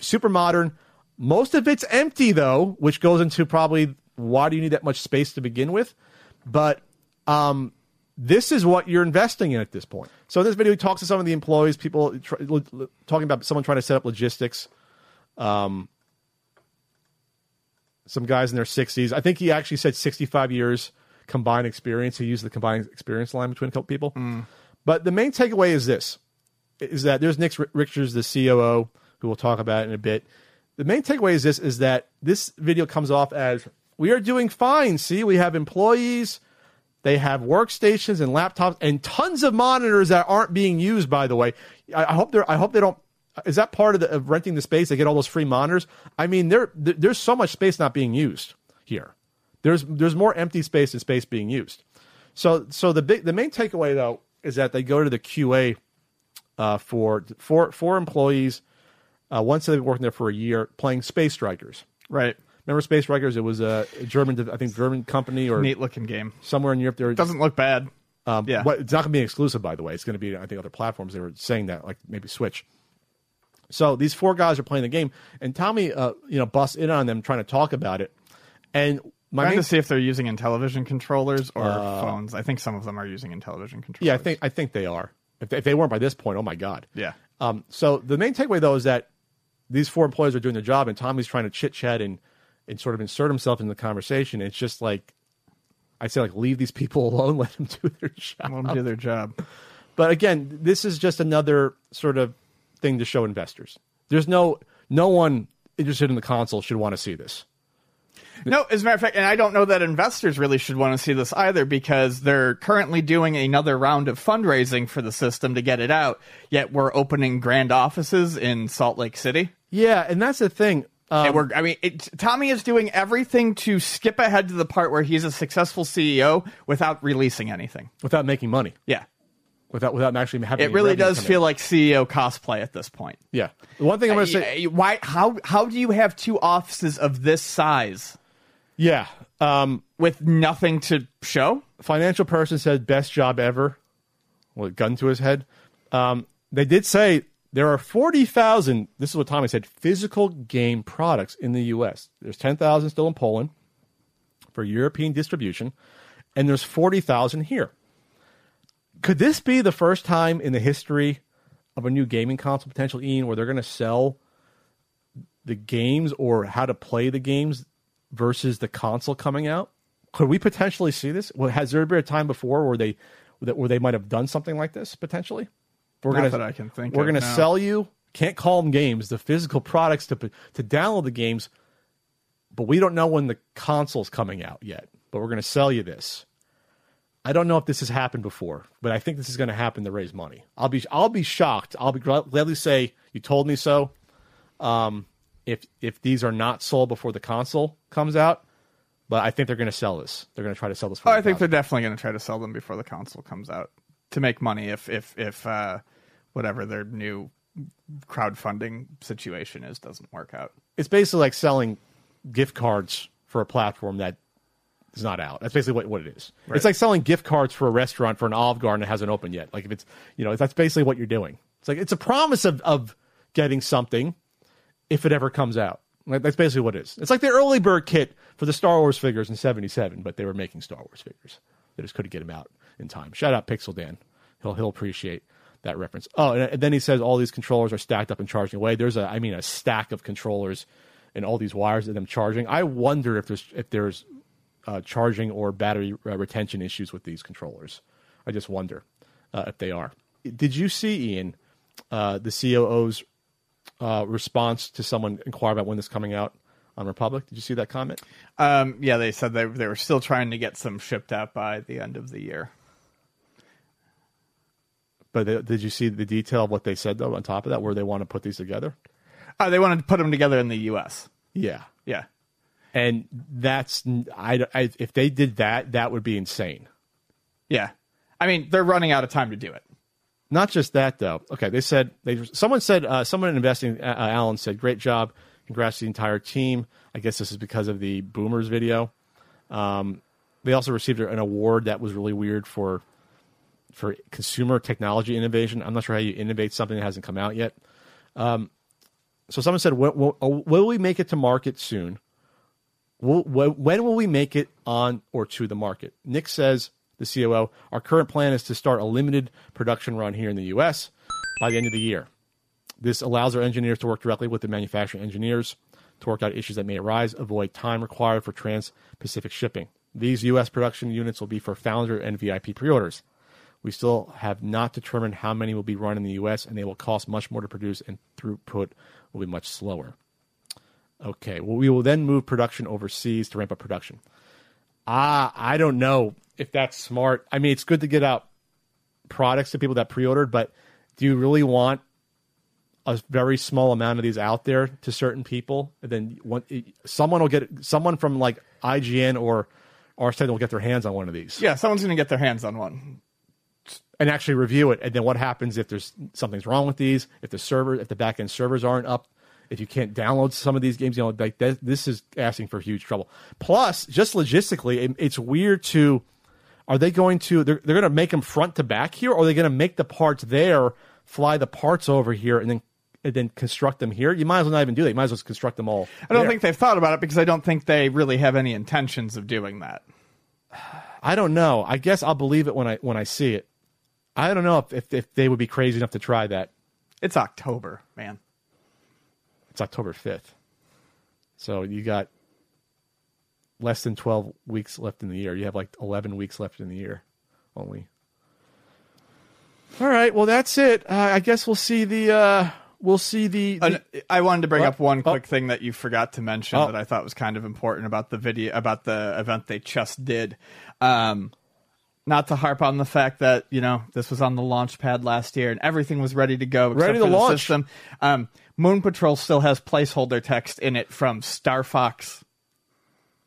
Super modern. Most of it's empty though, which goes into probably why do you need that much space to begin with? But um, this is what you're investing in at this point. So in this video, he talks to some of the employees, people tr- l- l- talking about someone trying to set up logistics. Um, some guys in their 60s. I think he actually said 65 years combined experience. He used the combined experience line between a couple people. But the main takeaway is this: is that there's Nick Richards, the COO, who we'll talk about in a bit. The main takeaway is this: is that this video comes off as we are doing fine. See, we have employees, they have workstations and laptops, and tons of monitors that aren't being used. By the way, I, I hope they're. I hope they don't. Is that part of, the, of renting the space? They get all those free monitors. I mean, there, there there's so much space not being used here. There's there's more empty space than space being used. So so the big the main takeaway though is that they go to the QA uh, for for four employees. Uh, once they've been working there for a year, playing Space Strikers. right. Remember Space Strikers? It was a German, I think German company or Neat looking game. somewhere in Europe. There Doesn't look bad. um, yeah. what- it's not going to be exclusive, by the way. It's going to be, I think, other platforms. They were saying that, like maybe Switch. So these four guys are playing the game, and Tommy, uh, you know, busts in on them trying to talk about it. And my Trying main, to see if they're using Intellivision controllers or phones. I think some of them are using Intellivision controllers. yeah, I think I think they are. If they, if they weren't by this point, oh my god. Yeah. Um, so the main takeaway though is that these four employees are doing their job, and Tommy's trying to chit chat and and sort of insert himself in the conversation. It's just like I say, like leave these people alone, let them do their job. Let them do their job. But again, this is just another sort of thing to show investors. There's no no one interested in the console should want to see this. No, as a matter of fact, and I don't know that investors really should want to see this either because they're currently doing another round of fundraising for the system to get it out. Yet we're opening grand offices in Salt Lake City. Yeah, and that's the thing. Um, and we're, I mean, it, Tommy is doing everything to skip ahead to the part where he's a successful CEO without releasing anything. without making money, Yeah. without without actually having. It really does come in. feel like CEO cosplay at this point. Yeah. The one thing I'm going to say. Why? How? How do you have two offices of this size Yeah. Um, with nothing to show? financial person said best job ever. With a gun to his head. Um, they did say there are forty thousand. This is what Tommy said. Physical game products in the U.S. There's ten thousand still in Poland for European distribution, and there's forty thousand here. Could this be the first time in the history of a new gaming console potential, Ian, where they're going to sell the games or how to play the games versus the console coming out? Could we potentially see this? Well, has there been a time before where they where they might have done something like this potentially? We're Not gonna, that I can think We're of, going to no. sell you. Can't call them games. The physical products to to download the games, but we don't know when the console's coming out yet. But we're going to sell you this. I don't know if this has happened before, but I think this is going to happen to raise money. I'll be I'll be shocked. I'll be gladly say you told me so. Um, if if these are not sold before the console comes out, but I think they're going to sell this. They're going to try to sell this. For Oh, I think they're definitely going to try to sell them before the console comes out to make money. If if if uh, whatever their new crowdfunding situation is doesn't work out. it's basically like selling gift cards for a platform that is not out. That's basically what, what it is. It's like selling gift cards for a restaurant for an Olive Garden that hasn't opened yet. Like if it's you know that's basically what you're doing. It's like it's a promise of of getting something if it ever comes out. Like, that's basically what it is. It's like the early bird kit for the Star Wars figures in '77, but they were making Star Wars figures. They just couldn't get them out in time. Shout out Pixel Dan. He'll he'll appreciate that reference. Oh, and, and then he says all these controllers are stacked up and charging away. There's a, I mean, a stack of controllers and all these wires of them charging. I wonder if there's if there's uh, charging or battery uh, retention issues with these controllers. I just wonder uh, if they are. Did you see Ian uh, the COO's uh, response to someone inquire about when this coming out on Republic? Did you see that comment? Um, yeah, they said they they were still trying to get some shipped out by the end of the year. But they, did you see the detail of what they said though? On top of that, where they want to put these together? Oh, they want to put them together in the U.S. Yeah, Yeah, and that's I, I if they did that, that would be insane. yeah. I mean, they're running out of time to do it. Not just that, though. Okay, they said they. Someone said uh, someone investing. Uh, Alan said, "Great job, congrats to the entire team." I guess this is because of the Boomers video. Um, they also received an award that was really weird for for consumer technology innovation. I'm not sure how you innovate something that hasn't come out yet. Um, so someone said, will, will, will, we make it to market soon? Will, when will we make it on or to the market? Nick says, the COO, our current plan is to start a limited production run here in the U.S. by the end of the year. This allows our engineers to work directly with the manufacturing engineers to work out issues that may arise, avoid time required for trans Pacific shipping. These U.S. production units will be for Founder and VIP pre orders. We still have not determined how many will be run in the U.S., and they will cost much more to produce, and throughput will be much slower. Okay, well, we will then move production overseas to ramp up production. Ah, I don't know if that's smart. I mean, it's good to get out products to people that pre-ordered, but do you really want a very small amount of these out there to certain people? And then one, someone will get someone from like IGN or Arsted will get their hands on one of these. Yeah, someone's going to get their hands on one and actually review it. And then what happens if there's something's wrong with these? If the server, if the backend servers aren't up, if you can't download some of these games, you know, like that, this is asking for huge trouble. Plus, just logistically, it, it's weird to. Are they going to? They're, they're going to make them front to back here, or are they going to make the parts there, fly the parts over here, and then and then construct them here? You might as well not even do that. You might as well construct them all. I don't there. think they've thought about it because I don't think they really have any intentions of doing that. I don't know. I guess I'll believe it when I when I see it. I don't know if, if, if they would be crazy enough to try that. It's October, man. It's October 5th. So you got less than 12 weeks left in the year. You have like 11 weeks left in the year only. All right, well that's it. Uh, I guess we'll see the uh, we'll see the, the... I wanted to bring up one quick oh. thing that you forgot to mention oh. that I thought was kind of important about the video about the event they just did. Um, not to harp on the fact that you know this was on the launch pad last year and everything was ready to go ready to launch. System. Um, Moon Patrol still has placeholder text in it from Star Fox.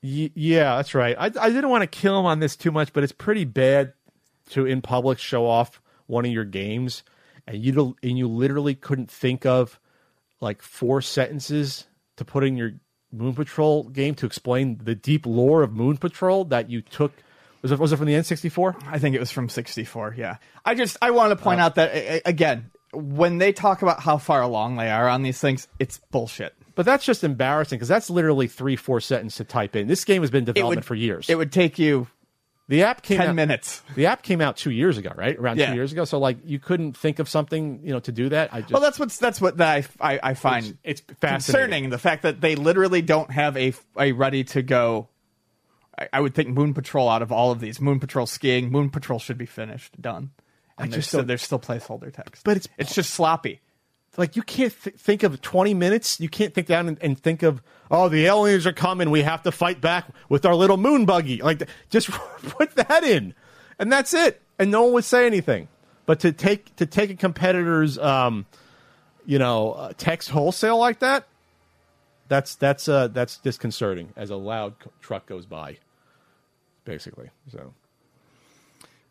Y- yeah, that's right. I, I didn't want to kill him on this too much, but it's pretty bad to in public show off one of your games, and you and you literally couldn't think of like four sentences to put in your Moon Patrol game to explain the deep lore of Moon Patrol that you took was it was it from the N64? I think it was from 64. Yeah. I just I want to point uh, out that again, when they talk about how far along they are on these things, it's bullshit. But that's just embarrassing because that's literally three, four sentences to type in. This game has been development would, for years. It would take you the app came ten out, minutes. The app came out two years ago, right? Around yeah. two years ago. So like you couldn't think of something, you know, to do that. I just well, that's what's that's what I I, I find it's, it's concerning. The fact that they literally don't have a a ready to go I, I, would think Moon Patrol out of all of these. Moon Patrol skiing, Moon Patrol should be finished, done. And I there's, still, there's still placeholder text, but it's it's just sloppy. Like you can't th- think of 20 minutes. You can't think down and, and, think of oh the aliens are coming. We have to fight back with our little moon buggy. Like just put that in, and that's it. And no one would say anything. But to take to take a competitor's um, you know uh, text wholesale like that, that's that's uh, that's disconcerting as a loud truck goes by, basically. So,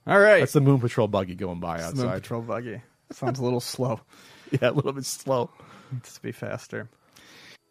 all right, that's the Moon Patrol buggy going by outside. Moon Patrol buggy sounds a little slow. yeah, a little bit slow. Needs to be faster.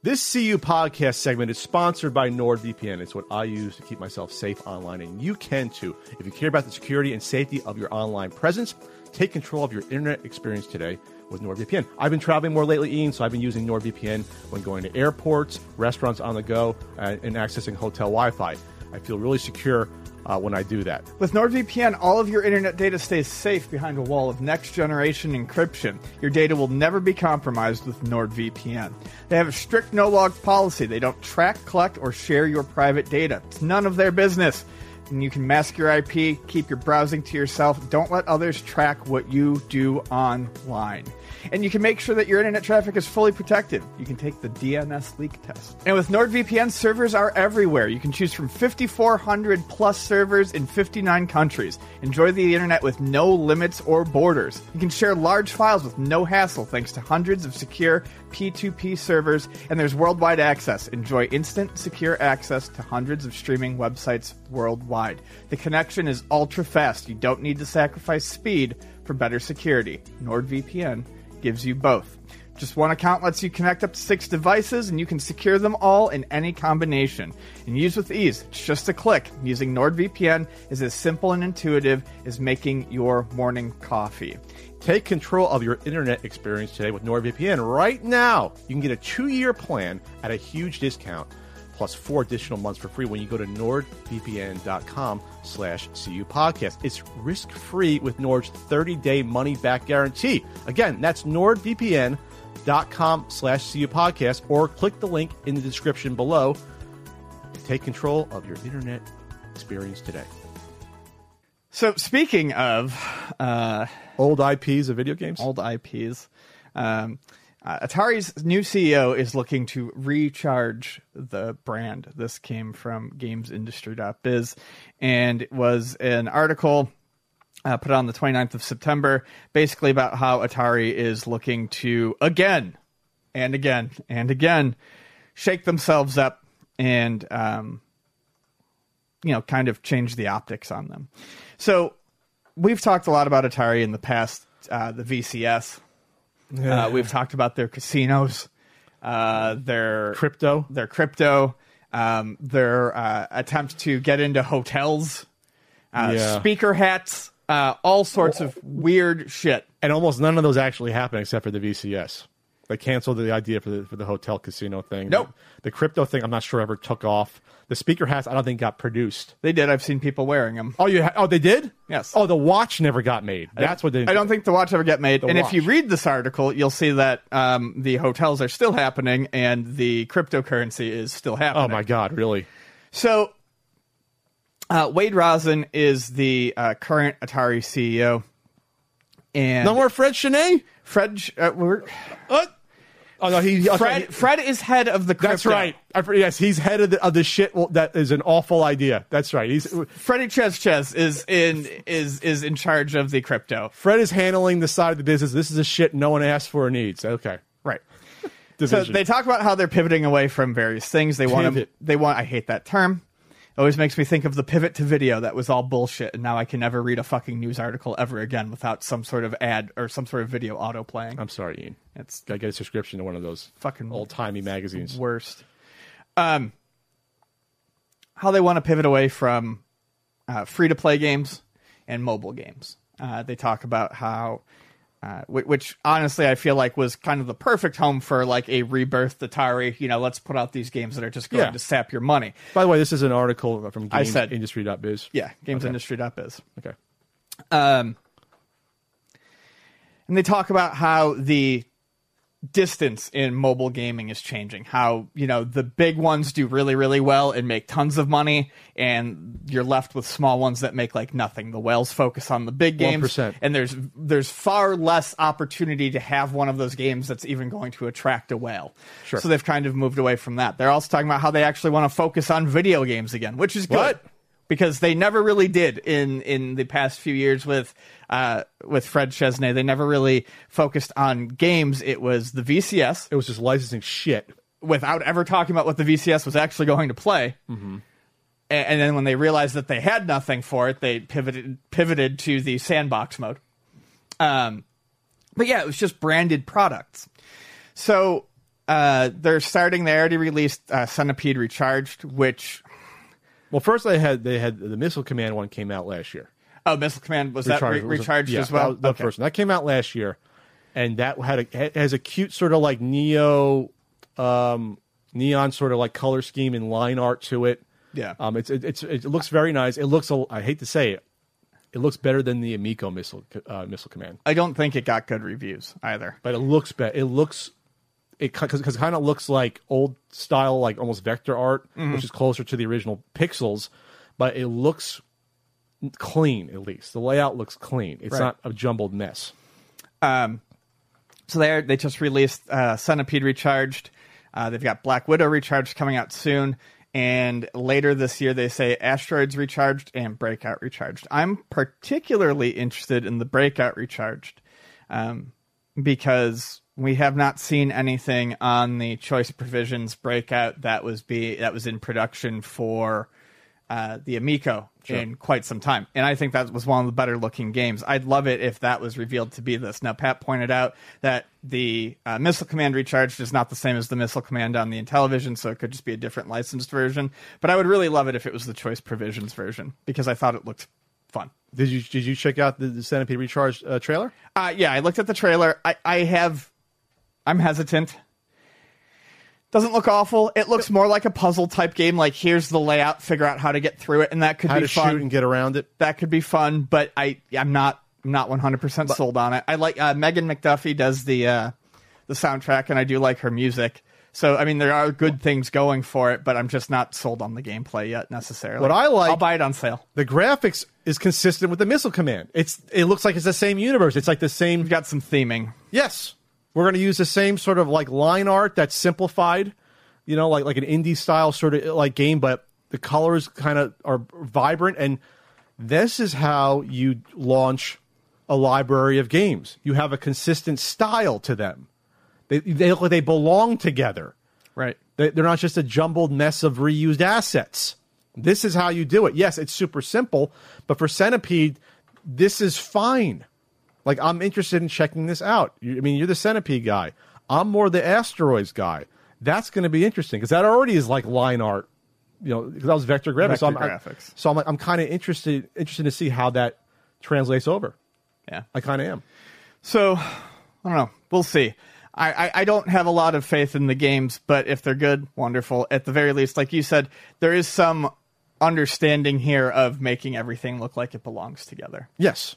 This CU podcast segment is sponsored by NordVPN. It's what I use to keep myself safe online, and you can too. If you care about the security and safety of your online presence, take control of your internet experience today with NordVPN. I've been traveling more lately, Ian, so I've been using NordVPN when going to airports, restaurants on the go, uh, and accessing hotel Wi Fi. I feel really secure uh, when I do that. With NordVPN, all of your internet data stays safe behind a wall of next generation encryption. Your data will never be compromised with NordVPN. They have a strict no log policy. They don't track, collect, or share your private data. It's none of their business. And you can mask your IP, keep your browsing to yourself. Don't let others track what you do online. And you can make sure that your internet traffic is fully protected. You can take the DNS leak test. And with NordVPN, servers are everywhere. You can choose from 5,400 plus servers in 59 countries. Enjoy the internet with no limits or borders. You can share large files with no hassle thanks to hundreds of secure P2P servers, and there's worldwide access. Enjoy instant, secure access to hundreds of streaming websites worldwide. The connection is ultra fast. You don't need to sacrifice speed for better security. NordVPN gives you both. Just one account lets you connect up to six devices, and you can secure them all in any combination. And use with ease. It's just a click. Using NordVPN is as simple and intuitive as making your morning coffee. Take control of your internet experience today with NordVPN. Right now, you can get a two-year plan at a huge discount, plus four additional months for free when you go to nordvpn.com slash cu podcast. It's risk-free with Nord's 30-day money-back guarantee. Again, that's nordvpn.com slash cu podcast, or click the link in the description below. Take control of your internet experience today. So, speaking of uh, Old IPs of video games? old IPs. Um, uh, Atari's new CEO is looking to recharge the brand. This came from GamesIndustry.biz, and it was an article uh, put on the 29th of September, basically about how Atari is looking to again and again and again shake themselves up and um, you know kind of change the optics on them. So we've talked a lot about Atari in the past. Uh, the VCS. Uh, we've talked about their casinos, uh, their Crypto? their crypto, um, their uh, attempt to get into hotels, uh, Yeah. speaker hats, uh, all sorts of weird shit. and almost none of those actually happened except for the VCS. They canceled the idea for the for the hotel casino thing. Nope. The, the crypto thing, I'm not sure ever took off. The speaker hats, I don't think got produced. They did. I've seen people wearing them. Oh, you? Ha- oh, they did. Yes. Oh, the watch never got made. That's what they. I don't think the watch ever get made. and if you read this article, you'll see that um, the hotels are still happening and the cryptocurrency is still happening. Oh my God! Really? So, uh, Wade Rosen is the uh, current Atari CEO, and No more Fred Chesnais. Fred. Uh, we're, What? Oh no, he. Fred. he- Fred is head of the. That's right. I, yes, he's head of the, of the shit. Well, that is an awful idea. That's right. He's Freddie Ches Ches is in is is in charge of the crypto. Fred is handling the side of the business. This is a shit no one asked for or needs. Okay. Right. So they talk about how they're pivoting away from various things. They want to. They want. I hate that term. Always makes me think of the pivot to video. That was all bullshit, and now I can never read a fucking news article ever again without some sort of ad or some sort of video auto playing. I'm sorry, Ian. It's Gotta get a subscription to one of those Fucking old timey magazines. worst. Um, how they want to pivot away from uh, free to play games and mobile games. Uh, they talk about how, uh, whi- which honestly I feel like was kind of the perfect home for like a rebirth Atari. You know, let's put out these games that are just going Yeah. to sap your money. By the way, this is an article from I said- GamesIndustry.biz. Yeah, gamesindustry.biz. Okay. Um, and they talk about how the distance in mobile gaming is changing. How, you know, the big ones do really, really well and make tons of money, and you're left with small ones that make like nothing. The whales focus on the big games, 1%. and there's there's far less opportunity to have one of those games that's even going to attract a whale. Sure. So they've kind of moved away from that. They're also talking about how they actually want to focus on video games again, which is good What? because they never really did in in the past few years with uh with Fred Chesnais. They never really focused on games. It was the VCS It was just licensing shit. without ever talking about what the VCS was actually going to play. Mm-hmm. And, and then when they realized that they had nothing for it, they pivoted pivoted to the sandbox mode. Um, but yeah, it was just branded products. So uh, they're starting. They already released uh, Centipede Recharged, which Well, first they had they had the Missile Command one came out last year. Oh, Missile Command was that re- recharged yeah, as well? That, Okay. first one. that came out last year, and that had a has a cute sort of like neo, um, neon sort of like color scheme and line art to it. Yeah. Um, it's it, it's it looks very nice. It looks I hate to say it, it looks better than the Amico missile uh, missile command, I don't think it got good reviews either. but it looks better. It looks it because it kind of looks like old style, like almost vector art, Mm-hmm. which is closer to the original pixels, but it looks clean at least. The layout looks clean. It's Right. not a jumbled mess. Um, So they they just released uh, Centipede Recharged. Uh, they've got Black Widow Recharged coming out soon, and later this year they say Asteroids Recharged and Breakout Recharged. I'm particularly interested in the Breakout Recharged um, because we have not seen anything on the Choice Provisions Breakout that was be that was in production for uh, the Amico in quite some time. And I think that was one of the better looking games. I'd love it if that was revealed to be this. Now, Pat pointed out that the uh, Missile Command Recharged is not the same as the Missile Command on the Intellivision, so it could just be a different licensed version. But I would really love it if it was the Choice Provisions version because I thought it looked fun. Did you did you check out the, the Centipede Recharged uh, trailer? Uh, yeah, I looked at the trailer. I, I have, I'm hesitant. Doesn't look awful. It looks more like a puzzle type game. Like here's the layout, figure out how to get through it, and that could How be to fun. shoot and get around it? that could be fun, but I I'm not I'm not 100 percent sold on it. I like uh, Megan McDuffee does the uh, the soundtrack, and I do like her music. So I mean, there are good things going for it, but I'm just not sold on the gameplay yet necessarily. What I like- I'll buy it on sale. The graphics is consistent with the Missile Command. It's it looks like it's the same universe. It's like the same We've got some theming. Yes, we're going to use the same sort of like line art that's simplified, you know, like like an indie style sort of like game, but the colors kind of are vibrant, and this is how you launch a library of games. You have a consistent style to them. They they look like they belong together. Right. They, they're not just a jumbled mess of reused assets. This is how you do it. Yes, it's super simple, but for Centipede, this is fine. Like I'm interested in checking this out. You, I mean, you're the Centipede guy. I'm more the Asteroids guy. That's going to be interesting because that already is like line art. You know, because that was vector graphics. so I'm, Vector I- so I'm like, I'm kind of interested interested to see how that translates over. Yeah. I kind of am. So I don't know. We'll see. I, I, I don't have a lot of faith in the games, but if they're good, wonderful. At the very least, like you said, there is some understanding here of making everything look like it belongs together. Yes,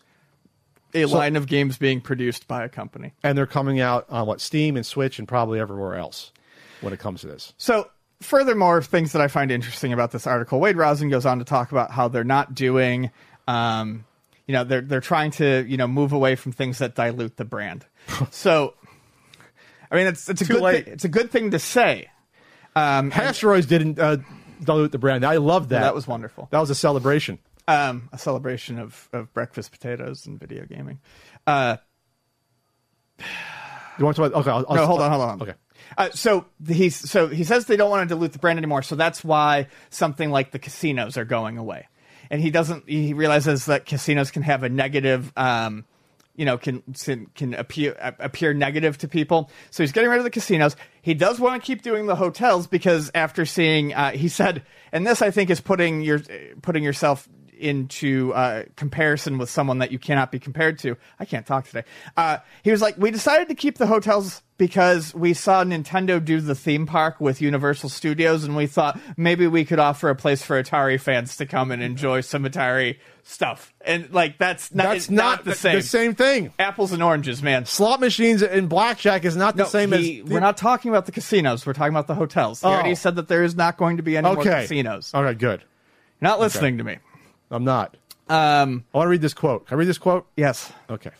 A line of games being produced by a company. and they're coming out on what Steam and Switch and probably everywhere else when it comes to this. So, furthermore, things that I find interesting about this article, Wade Rosen goes on to talk about how they're not doing, um, you know, they're they're trying to you know move away from things that dilute the brand. so, I mean, it's it's a Too good late. it's a good thing to say. Um, Asteroids didn't uh, dilute the brand. I love that. that was wonderful. that was a celebration. Um, a celebration of of breakfast potatoes and video gaming. Uh, You want to talk about? Okay, I'll, I'll, no, hold on, hold on. Okay, Uh, so he's so he says they don't want to dilute the brand anymore, so that's why something like the casinos are going away. And he doesn't. He realizes that casinos can have a negative, um, you know, can can, can appear appear negative to people. So he's getting rid of the casinos. He does want to keep doing the hotels because after seeing, uh, he said, and this I think is putting your putting yourself into uh, comparison with someone that you cannot be compared to. I can't talk today. Uh, he was like, we decided to keep the hotels because we saw Nintendo do the theme park with Universal Studios, and we thought maybe we could offer a place for Atari fans to come and enjoy some Atari stuff. And like that's not, that's it's not, the same. The same thing. Apples and oranges, man. Slot machines and blackjack is not the No, same he- as. we're not talking about the casinos. We're talking about the hotels. He Oh. already said that there is not going to be any more casinos. All right, good. You're not listening to me. I'm not. Um, I want to read this quote. Can I read this quote? yes. Okay.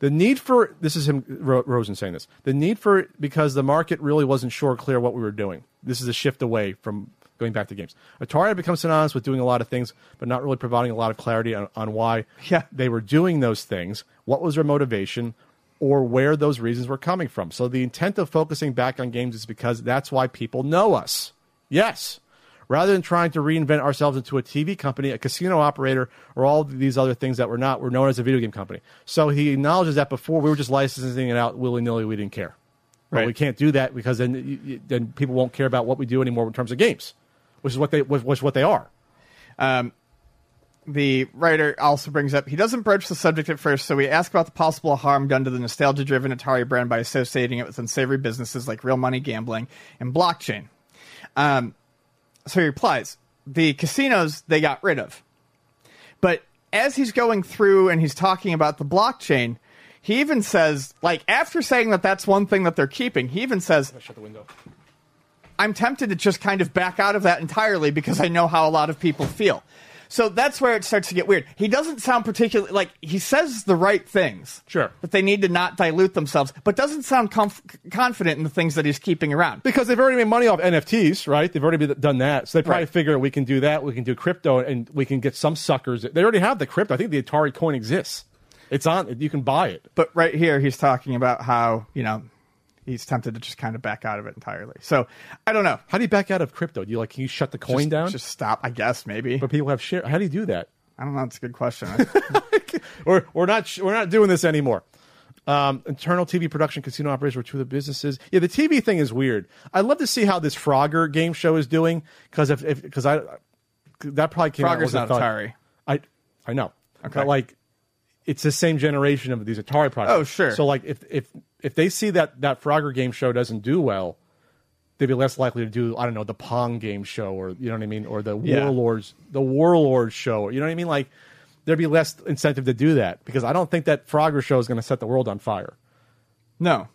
The need for this is him Ro- Rosen saying this. The need for because the market really wasn't sure clear what we were doing. This is a shift away from going back to games. Atari had become synonymous with doing a lot of things, but not really providing a lot of clarity on, on why Yeah. they were doing those things, what was their motivation, or where those reasons were coming from. So the intent of focusing back on games is because that's why people know us. Yes. Rather than trying to reinvent ourselves into a TV company, a casino operator, or all these other things that we're not, we're known as a video game company. So he acknowledges that before we were just licensing it out willy nilly, we didn't care. But Right. we can't do that because then you- you- then people won't care about what we do anymore in terms of games, which is what they which, which is what they are. Um, the writer also brings up he doesn't broach the subject at first, so we ask about the possible harm done to the nostalgia driven Atari brand by associating it with unsavory businesses like real money gambling and blockchain. Um, so he replies the casinos they got rid of. But as he's going through and he's talking about the blockchain, he even says, like, after saying that that's one thing that they're keeping, he even says, Shut the window. I'm tempted to just kind of back out of that entirely because I know how a lot of people feel. So that's where it starts to get weird. He doesn't sound particularly like he says the right things. Sure. That they need to not dilute themselves, but doesn't sound comf- confident in the things that he's keeping around. because they've already made money off NFTs, right? They've already done that, so they probably Right. figure we can do that. We can do crypto, and we can get some suckers. They already have the crypto. I think the Atari coin exists. It's on. You can buy it. But right here, he's talking about how, you know, he's tempted to just kind of back out of it entirely. So I don't know. How do you back out of crypto? Do you like can you shut the coin just, down? Just stop, I guess, maybe. but people have share. How do you do that? I don't know. It's a good question. Or we're not we're not doing this anymore. Um, internal TV production, casino operators were two of the businesses. Yeah, the TV thing is weird. I'd love to see how this Frogger game show is doing because if because I that probably came out Frogger's a not Atari. I I know. Okay. But like it's the same generation of these Atari products. Oh, sure. So like if if if they see that that Frogger game show doesn't do well, they'd be less likely to do I don't know the Pong game show or you know what I mean or the Yeah. Warlords the Warlords show. You know what I mean? Like there'd be less incentive to do that because I don't think that Frogger show is going to set the world on fire. no,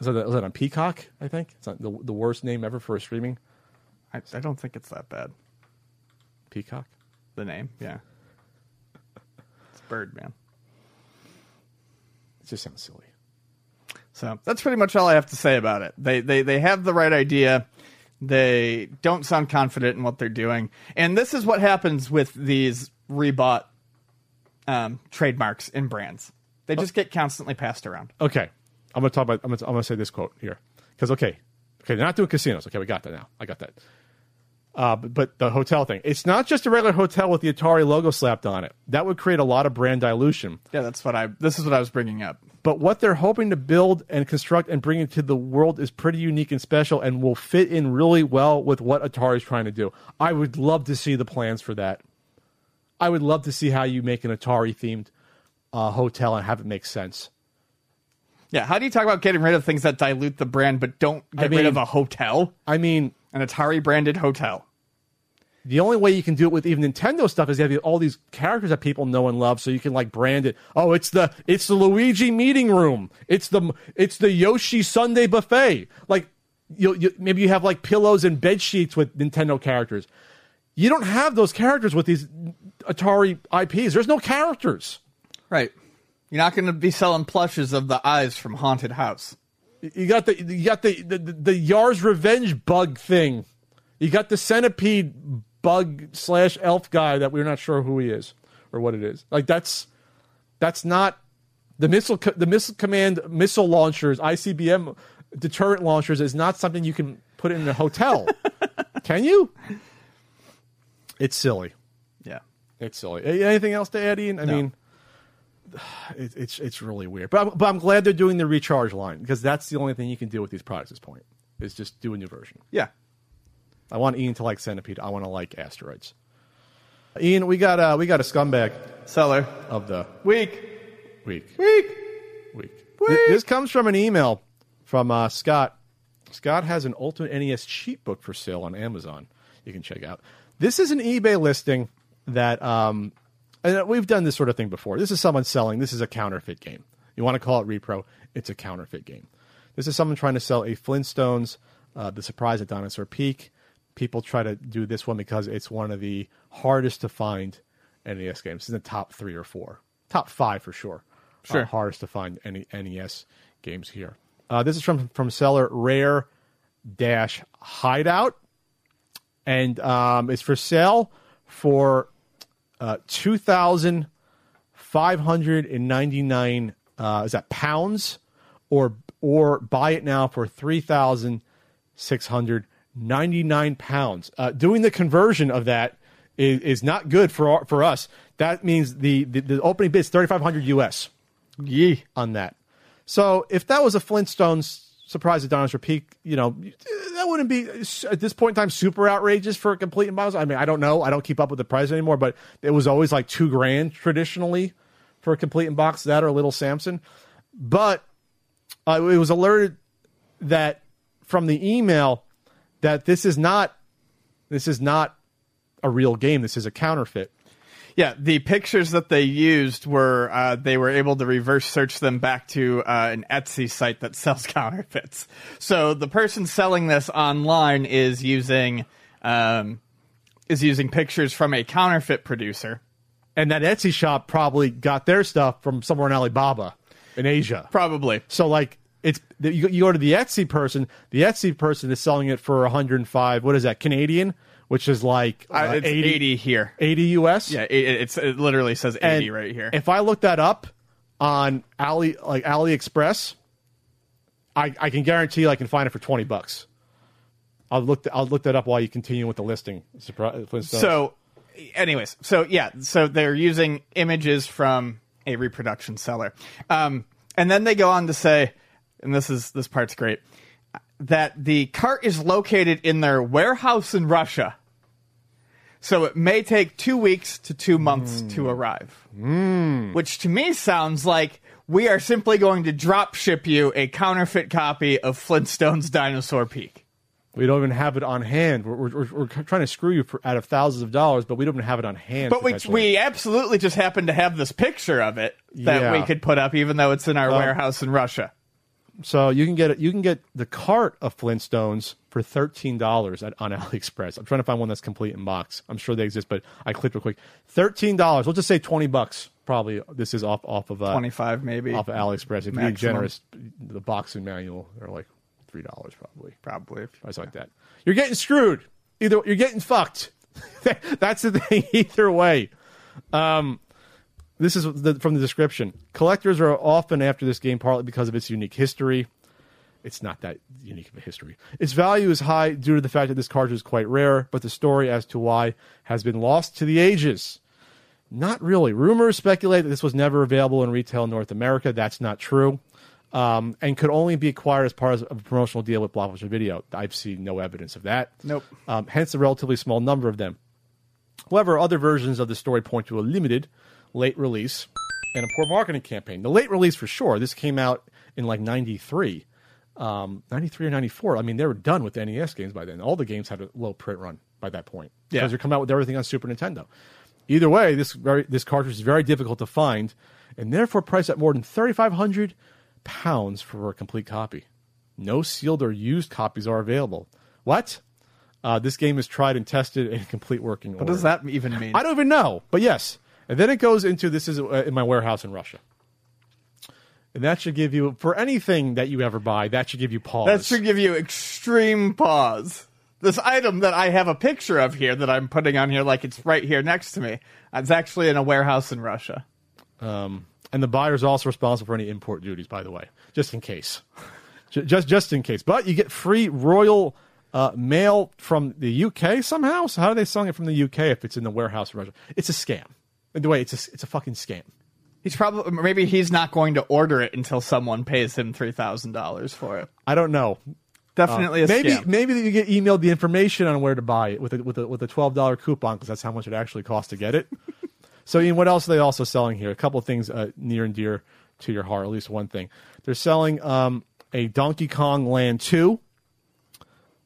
Is that, is that on Peacock? I think it's not the the worst name ever for a streaming I, I don't think it's that bad. Peacock. The name, yeah. It's Birdman. Just sounds silly. So that's pretty much all I have to say about it. They they they have the right idea. They don't sound confident in what they're doing, and this is what happens with these rebought um, trademarks and brands. They just get constantly passed around. Okay, I'm gonna talk about. I'm gonna, I'm gonna say this quote here because okay, okay, they're not doing casinos. Okay, we got that now. I got that. Uh, but, but the hotel thing, it's not just a regular hotel with the Atari logo slapped on it. That would create a lot of brand dilution. Yeah, that's what I. This is what I was bringing up. But what they're hoping to build and construct and bring into the world is pretty unique and special, and will fit in really well with what Atari is trying to do. I would love to see the plans for that. I would love to see how you make an Atari themed uh, hotel and have it make sense. Yeah, how do you talk about getting rid of things that dilute the brand, but don't get I rid of a hotel, I mean, an Atari branded hotel? The only way you can do it with even Nintendo stuff is you have all these characters that people know and love, so you can like brand it. Oh, it's the it's the Luigi meeting room. It's the it's the Yoshi Sunday buffet. Like you, you maybe you have like pillows and bed sheets with Nintendo characters. You don't have those characters with these Atari IPs. There's no characters. Right. You're not going to be selling plushes of the eyes from Haunted House. You got the you got the the, the Yar's Revenge bug thing. You got the centipede bug slash elf guy that we're not sure who he is or what it is. Like that's that's not the missile the missile command missile launchers ICBM deterrent launchers is not something you can put in a hotel. can you? It's silly. Yeah. It's silly. Anything else to add, Ian? I mean, it, it's it's really weird. But I'm, but I'm glad they're doing the recharge line because that's the only thing you can do with these products at this point is just do a new version. Yeah. I want Ian to like Centipede. I want to like Asteroids. Ian, we got uh, we got a scumbag Seller. of the Week. week. Week. Week. Th- This comes from an email from uh, Scott. Scott has an Ultimate NES cheat book for sale on Amazon. You can check out. This is an eBay listing that, um, and we've done this sort of thing before. This is someone selling. This is a counterfeit game. You want to call it repro? It's a counterfeit game. This is someone trying to sell a Flintstones, uh, The Surprise at Dinosaur Peak. People try to do this one because it's one of the hardest to find NES games. It's in the top three or four, top five for sure. Uh, Sure. hardest to find any NES games here. Uh, this is from from seller Rare Dash Hideout, and um, it's for sale for uh, two thousand five hundred and ninety nine. Uh, is that pounds, or or buy it now for three thousand six hundred ninety nine pounds? Uh, doing the conversion of that is, is not good for our, for us. That means the the, the opening bid is thirty five hundred US Yee. on that. So if that was a Flintstones surprise at Dinosaur Peak, you know, that wouldn't be at this point in time super outrageous for a complete box. I mean, I don't know. I don't keep up with the price anymore, but it was always like two grand traditionally for a complete and box. That or Little Samson, but uh, it was alerted that from the email that this is not this is not a real game. This is a counterfeit. Yeah, the pictures that they used were uh, they were able to reverse search them back to uh, an Etsy site that sells counterfeits. So the person selling this online is using um, is using pictures from a counterfeit producer. And that Etsy shop probably got their stuff from somewhere in Alibaba in Asia. Probably. So like it's you, you go to the Etsy person, the Etsy person is selling it for 105. What is that Canadian? Which is like uh, it's 80, 80, here. 80 US. Yeah, it, it's it literally says 80 And right here. If I look that up on Ali like AliExpress, I I can guarantee I can find it for 20 bucks. I'll look th- I'll look that up while you continue with the listing. Surprise. So, anyways, so yeah, so they're using images from a reproduction seller, um, and then they go on to say, and this is this part's great, that the cart is located in their warehouse in Russia. So it may take two weeks to two months to hmm. arrive, hmm. which to me sounds like we are simply going to drop ship you a counterfeit copy of Flintstones Dinosaur Peak. we don't even have it on hand. We're, we're, we're trying to screw you for, out of thousands of dollars, but we don't even have it on hand. But we we absolutely just happen to have this picture of it that Yeah. we could put up, even though it's in our warehouse in Russia. So you can get it. You can get the cart of Flintstones for thirteen dollars on AliExpress. I'm trying to find one that's complete in box. I'm sure they exist, but I clicked real quick. Thirteen dollars. We'll just say twenty bucks. Probably this is off off of uh, Twenty five, maybe. off of AliExpress. If you're generous, the boxing manual are like three dollars probably. Probably. if, Price like that. You're getting screwed. Either you're getting fucked. That's the thing. Either way. Um, this is the, from the description. Collectors are often after this game partly because of its unique history. It's not that unique of a history. Its value is high due to the fact that this cartridge is quite rare, but the story as to why has been lost to the ages. Not really. Rumors speculate that this was never available in retail in North America. That's not true. Um, and could only be acquired as part of a promotional deal with Blockbuster Video. I've seen no evidence of that. Nope. Um, hence, the relatively small number of them. However, other versions of the story point to a limited late release and a poor marketing campaign. The late release, for sure, this came out in like 93. Um, 93 or 94. I mean, they were done with the NES games by then. All the games had a low print run by that point. Yeah. Because they're coming out with everything on Super Nintendo. Either way, this very this cartridge is very difficult to find, and therefore priced at more than thirty five hundred pounds for a complete copy. No sealed or used copies are available. What? Uh, this game is tried and tested in complete working What order. does that even mean? I don't even know, but yes. And then it goes into this is uh, in my warehouse in Russia. And that should give you for anything that you ever buy. That should give you pause. that should give you extreme pause. This item that I have a picture of here that I'm putting on here, like it's right here next to me, it's actually in a warehouse in Russia. and the buyer is also responsible for any import duties. By the way, just in case, just just in case. But you get free royal uh, mail from the UK somehow. So how are they selling it from the UK if it's in the warehouse in Russia? It's a scam. By the way, it's a it's a fucking scam. He's probably maybe he's not going to order it until someone pays him three thousand dollars for it. I don't know. Definitely a maybe scam. maybe you get emailed the information on where to buy it with a with a with a twelve dollar coupon because that's how much it actually costs to get it. so Ian, what else are they also selling here? A couple of things uh, near and dear to your heart. At least one thing. They're selling um, a Donkey Kong Land two.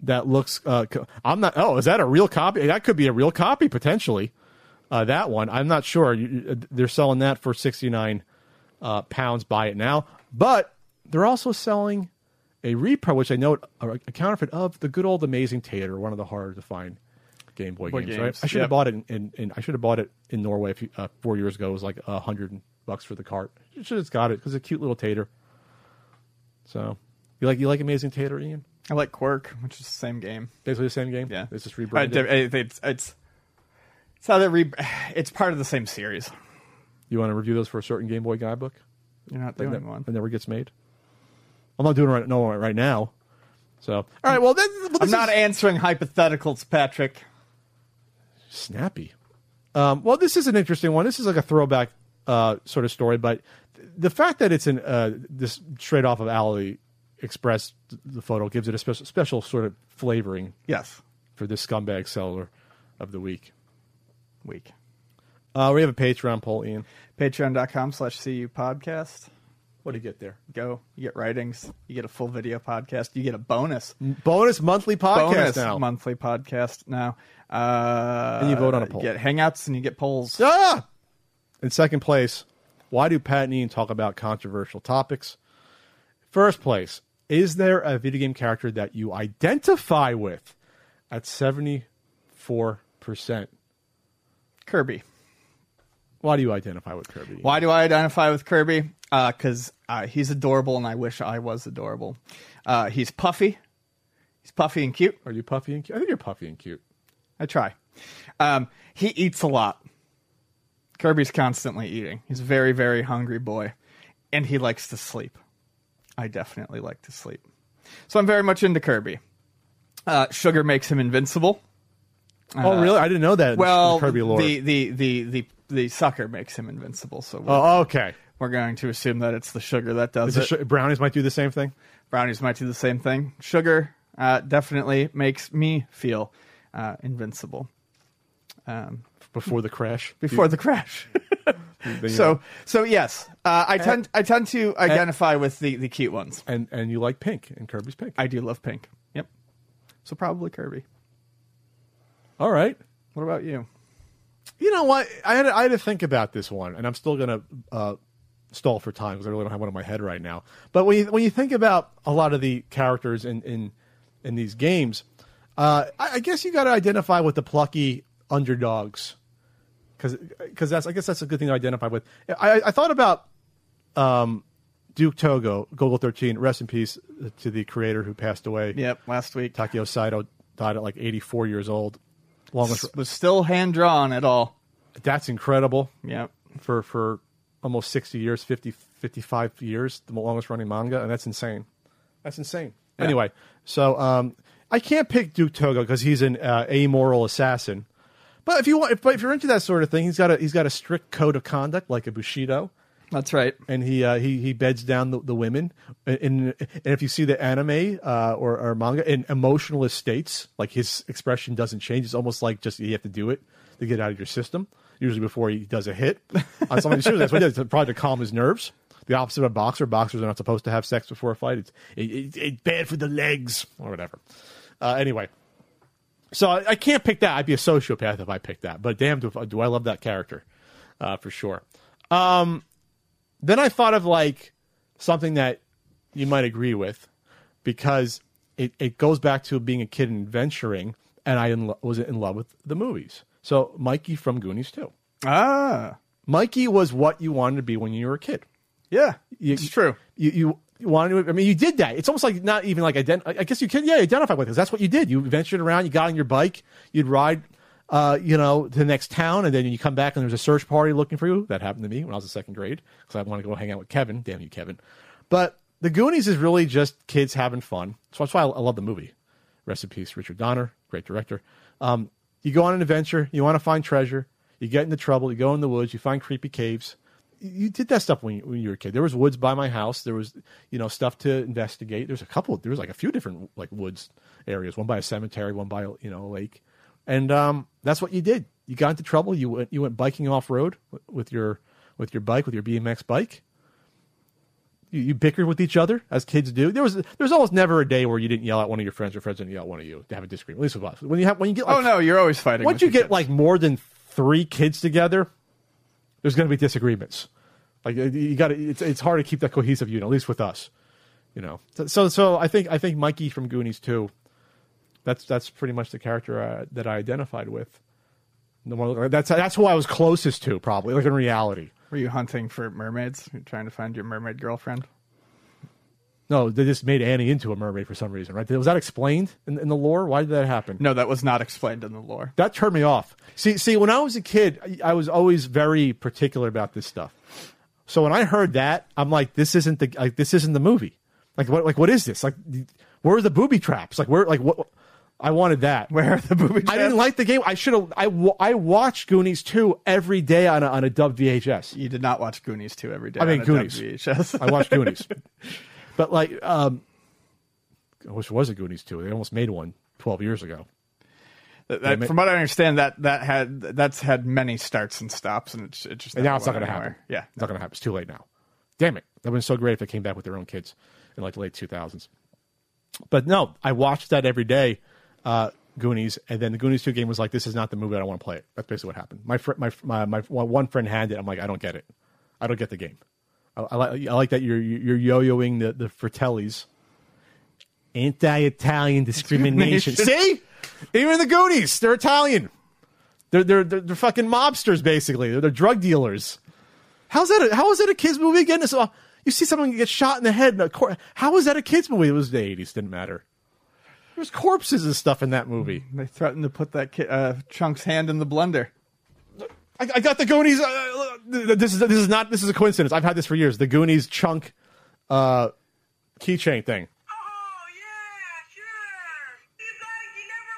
That looks. Uh, I'm not. Oh, is that a real copy? That could be a real copy potentially. Uh, that one, I'm not sure. You, you- they're selling that for 69 uh, pounds. Buy it now. But they're also selling a repro, which I note a, a counterfeit of the good old Amazing Tater, one of the harder to find Game Boy, Boy games. games, Right? I should have yep. bought it in, in, in I should have bought it in Norway few, uh, four years ago. It was like a hundred bucks for the cart. You should have got it because it's a cute little tater. So you like you like Amazing Tater, Ian? I like Kwirk, which is the same game. Basically the same game. Yeah, it's just Uh, rebranded. it- it's it's it's how they re- It's part of the same series. you want to review those for a certain Game Boy guidebook? You're not doing ne- one. that never gets made. I'm not doing it right, no, right now. So, all right. Well, then, well, I'm not is answering hypotheticals, Patrick. snappy. Um, well, this is an interesting one. This is like a throwback uh, sort of story, but th- the fact that it's in uh, this straight off of Ali Express, th- the photo gives it a special, special sort of flavoring Yes. for this scumbag seller of the week. Week. Uh, we have a Patreon poll, Ian. Patreon.com slash CU podcast. What do you get there? Go. You get writings. You get a full video podcast. You get a bonus. Bonus monthly podcast bonus now. monthly podcast now. Uh, And you vote on a poll. You get hangouts and you get polls. Ah! In second place, why do Pat and Ian talk about controversial topics? First place, is there a video game character that you identify with? At 74%. Kirby. Why do you identify with Kirby? Why do I identify with Kirby? Because uh, he's adorable, and I wish I was adorable. Uh, he's puffy. He's puffy and cute. Are you puffy and cute? I think you're puffy and cute. I try. Um, he eats a lot. Kirby's constantly eating. He's a very, very hungry boy, and he likes to sleep. I definitely like to sleep. So I'm very much into Kirby. Uh, sugar makes him invincible. Oh, really? I didn't know that. in Well, Kirby lore. the, the the the the sucker makes him invincible. So we're, oh, okay. we're going to assume that it's the sugar that does Is it. it sh- brownies might do the same thing. Brownies might do the same thing. Sugar uh, definitely makes me feel uh, invincible Before the crash. before the crash. So so yes, uh, I tend I tend to identify with the the cute ones. and and you like pink and Kirby's pink. I do love pink. Yep. So probably Kirby. All right. What about you? You know what? I had to, I had to think about this one, and I'm still gonna uh, stall for time because I really don't have one in my head right now. But when you when you think about a lot of the characters in in, in these games, uh, I, I guess you got to identify with the plucky underdogs, because that's I guess that's a good thing to identify with. I, I thought about um, Duke Togo, Golgo 13. Rest in peace to the creator who passed away. Yep. Last week Takao Saito died at like 84 years old. Longest. was still hand drawn at all. That's incredible. Yeah. for for almost 60 years 50 55 years the longest running manga and that's insane that's insane anyway so um i can't pick duke togo because he's an uh, amoral assassin but if you want if, if you're into that sort of thing he's got a he's got a strict code of conduct like a bushido That's right. and he uh, he he beds down the, the women. And, and if you see the anime uh, or, or manga in emotional states, like his expression doesn't change. It's almost like just you have to do it to get out of your system. Usually before he does a hit on somebody. Seriously, that's what he does. Probably to calm his nerves. The opposite of a boxer. Boxers are not supposed to have sex before a fight. It's it, it, it's bad for the legs or whatever. Uh, anyway, so I, I can't pick that. I'd be a sociopath if I picked that. But damn, do, do I love that character uh, for sure. Um, then I thought of like something that you might agree with because it, it goes back to being a kid and adventuring, and I in lo- was in love with the movies. So Mikey from Goonies too. Ah. Mikey was what you wanted to be when you were a kid. Yeah. You, it's true. You, you you wanted to. I mean, you did that. It's almost like not even like ident- I guess you can. yeah identify with it. 'cause That's what you did. You ventured around. You got on your bike. You'd ride. Uh, you know, to the next town, and then you come back and there's a search party looking for you. That happened to me when I was in second grade because I wanted to go hang out with Kevin. Damn you, Kevin! But the Goonies is really just kids having fun. So that's why I, love the movie. Rest in peace, Richard Donner, great director. Um, you go on an adventure. You want to find treasure. You get into trouble. You go in the woods. You find creepy caves. You, you did that stuff when you, when you were a kid. There was woods by my house. There was you know stuff to investigate. There's a couple. There was like a few different like woods areas. One by a cemetery. One by you know a lake. And um, that's what you did. You got into trouble. You went you went biking off road with your with your bike with your BMX bike. You, you bickered with each other as kids do. There was there was almost never a day where you didn't yell at one of your friends or friends didn't yell at one of you to have a disagreement. At least with us. When you have when you get like, Oh no, you're always fighting. once you get kids. like more than three kids together, there's going to be disagreements. Like you got it's it's hard to keep that cohesive unit, at least with us. You know, so so, so I think I think Mikey from Goonies too. That's that's pretty much the character uh, that I identified with. No more, that's that's who I was closest to, probably like in reality. Were you hunting for mermaids? You're trying to find your mermaid girlfriend? No, they just made Annie into a mermaid for some reason, right? Was that explained in, in the lore? Why did that happen? No, that was not explained in the lore. That turned me off. See, see, when I was a kid, I, I was always very particular about this stuff. So when I heard that, I'm like, this isn't the like this isn't the movie. Like what like what is this? Like where are the booby traps? Like where like what I wanted that. Where are the booby I didn't like the game. I should have. I, I watched Goonies 2 every day on a, on a dubbed VHS. You did not watch Goonies 2 every day. I mean, Goonies. WHS. I watched Goonies, but like, um, I wish it was a Goonies 2. They almost made one 12 years ago. That- that- ma- from what I understand, that that had that's had many starts and stops, and it's, it's just And now it's not going to happen. Yeah, it's not going to happen. It's too late now. Damn it! That would have been so great if they came back with their own kids in like the late 2000s. But no, I watched that every day, uh, Goonies, and then the Goonies 2 game was like, this is not the movie I don't want to play it. That's basically what happened. My fr- my, my my one friend had it. I'm like, I don't get it. I don't get the game. I, I like I like that you're you're yo-yoing the the Fratellis. Anti-Italian discrimination. See, even the Goonies, they're Italian. They're they're they're, they're fucking mobsters basically. They're, they're drug dealers. How's that? A, how is that a kids movie again? So you see someone get shot in the head. In how is that a kids movie? It was the eighties. Didn't matter. There's corpses and stuff in that movie. They threatened to put that ki- uh, Chunk's hand in the blender. I, I got the Goonies. Uh, this is this is not this is a coincidence. I've had this for years. The Goonies chunk uh, keychain thing. Oh, yeah, sure. He's like, he never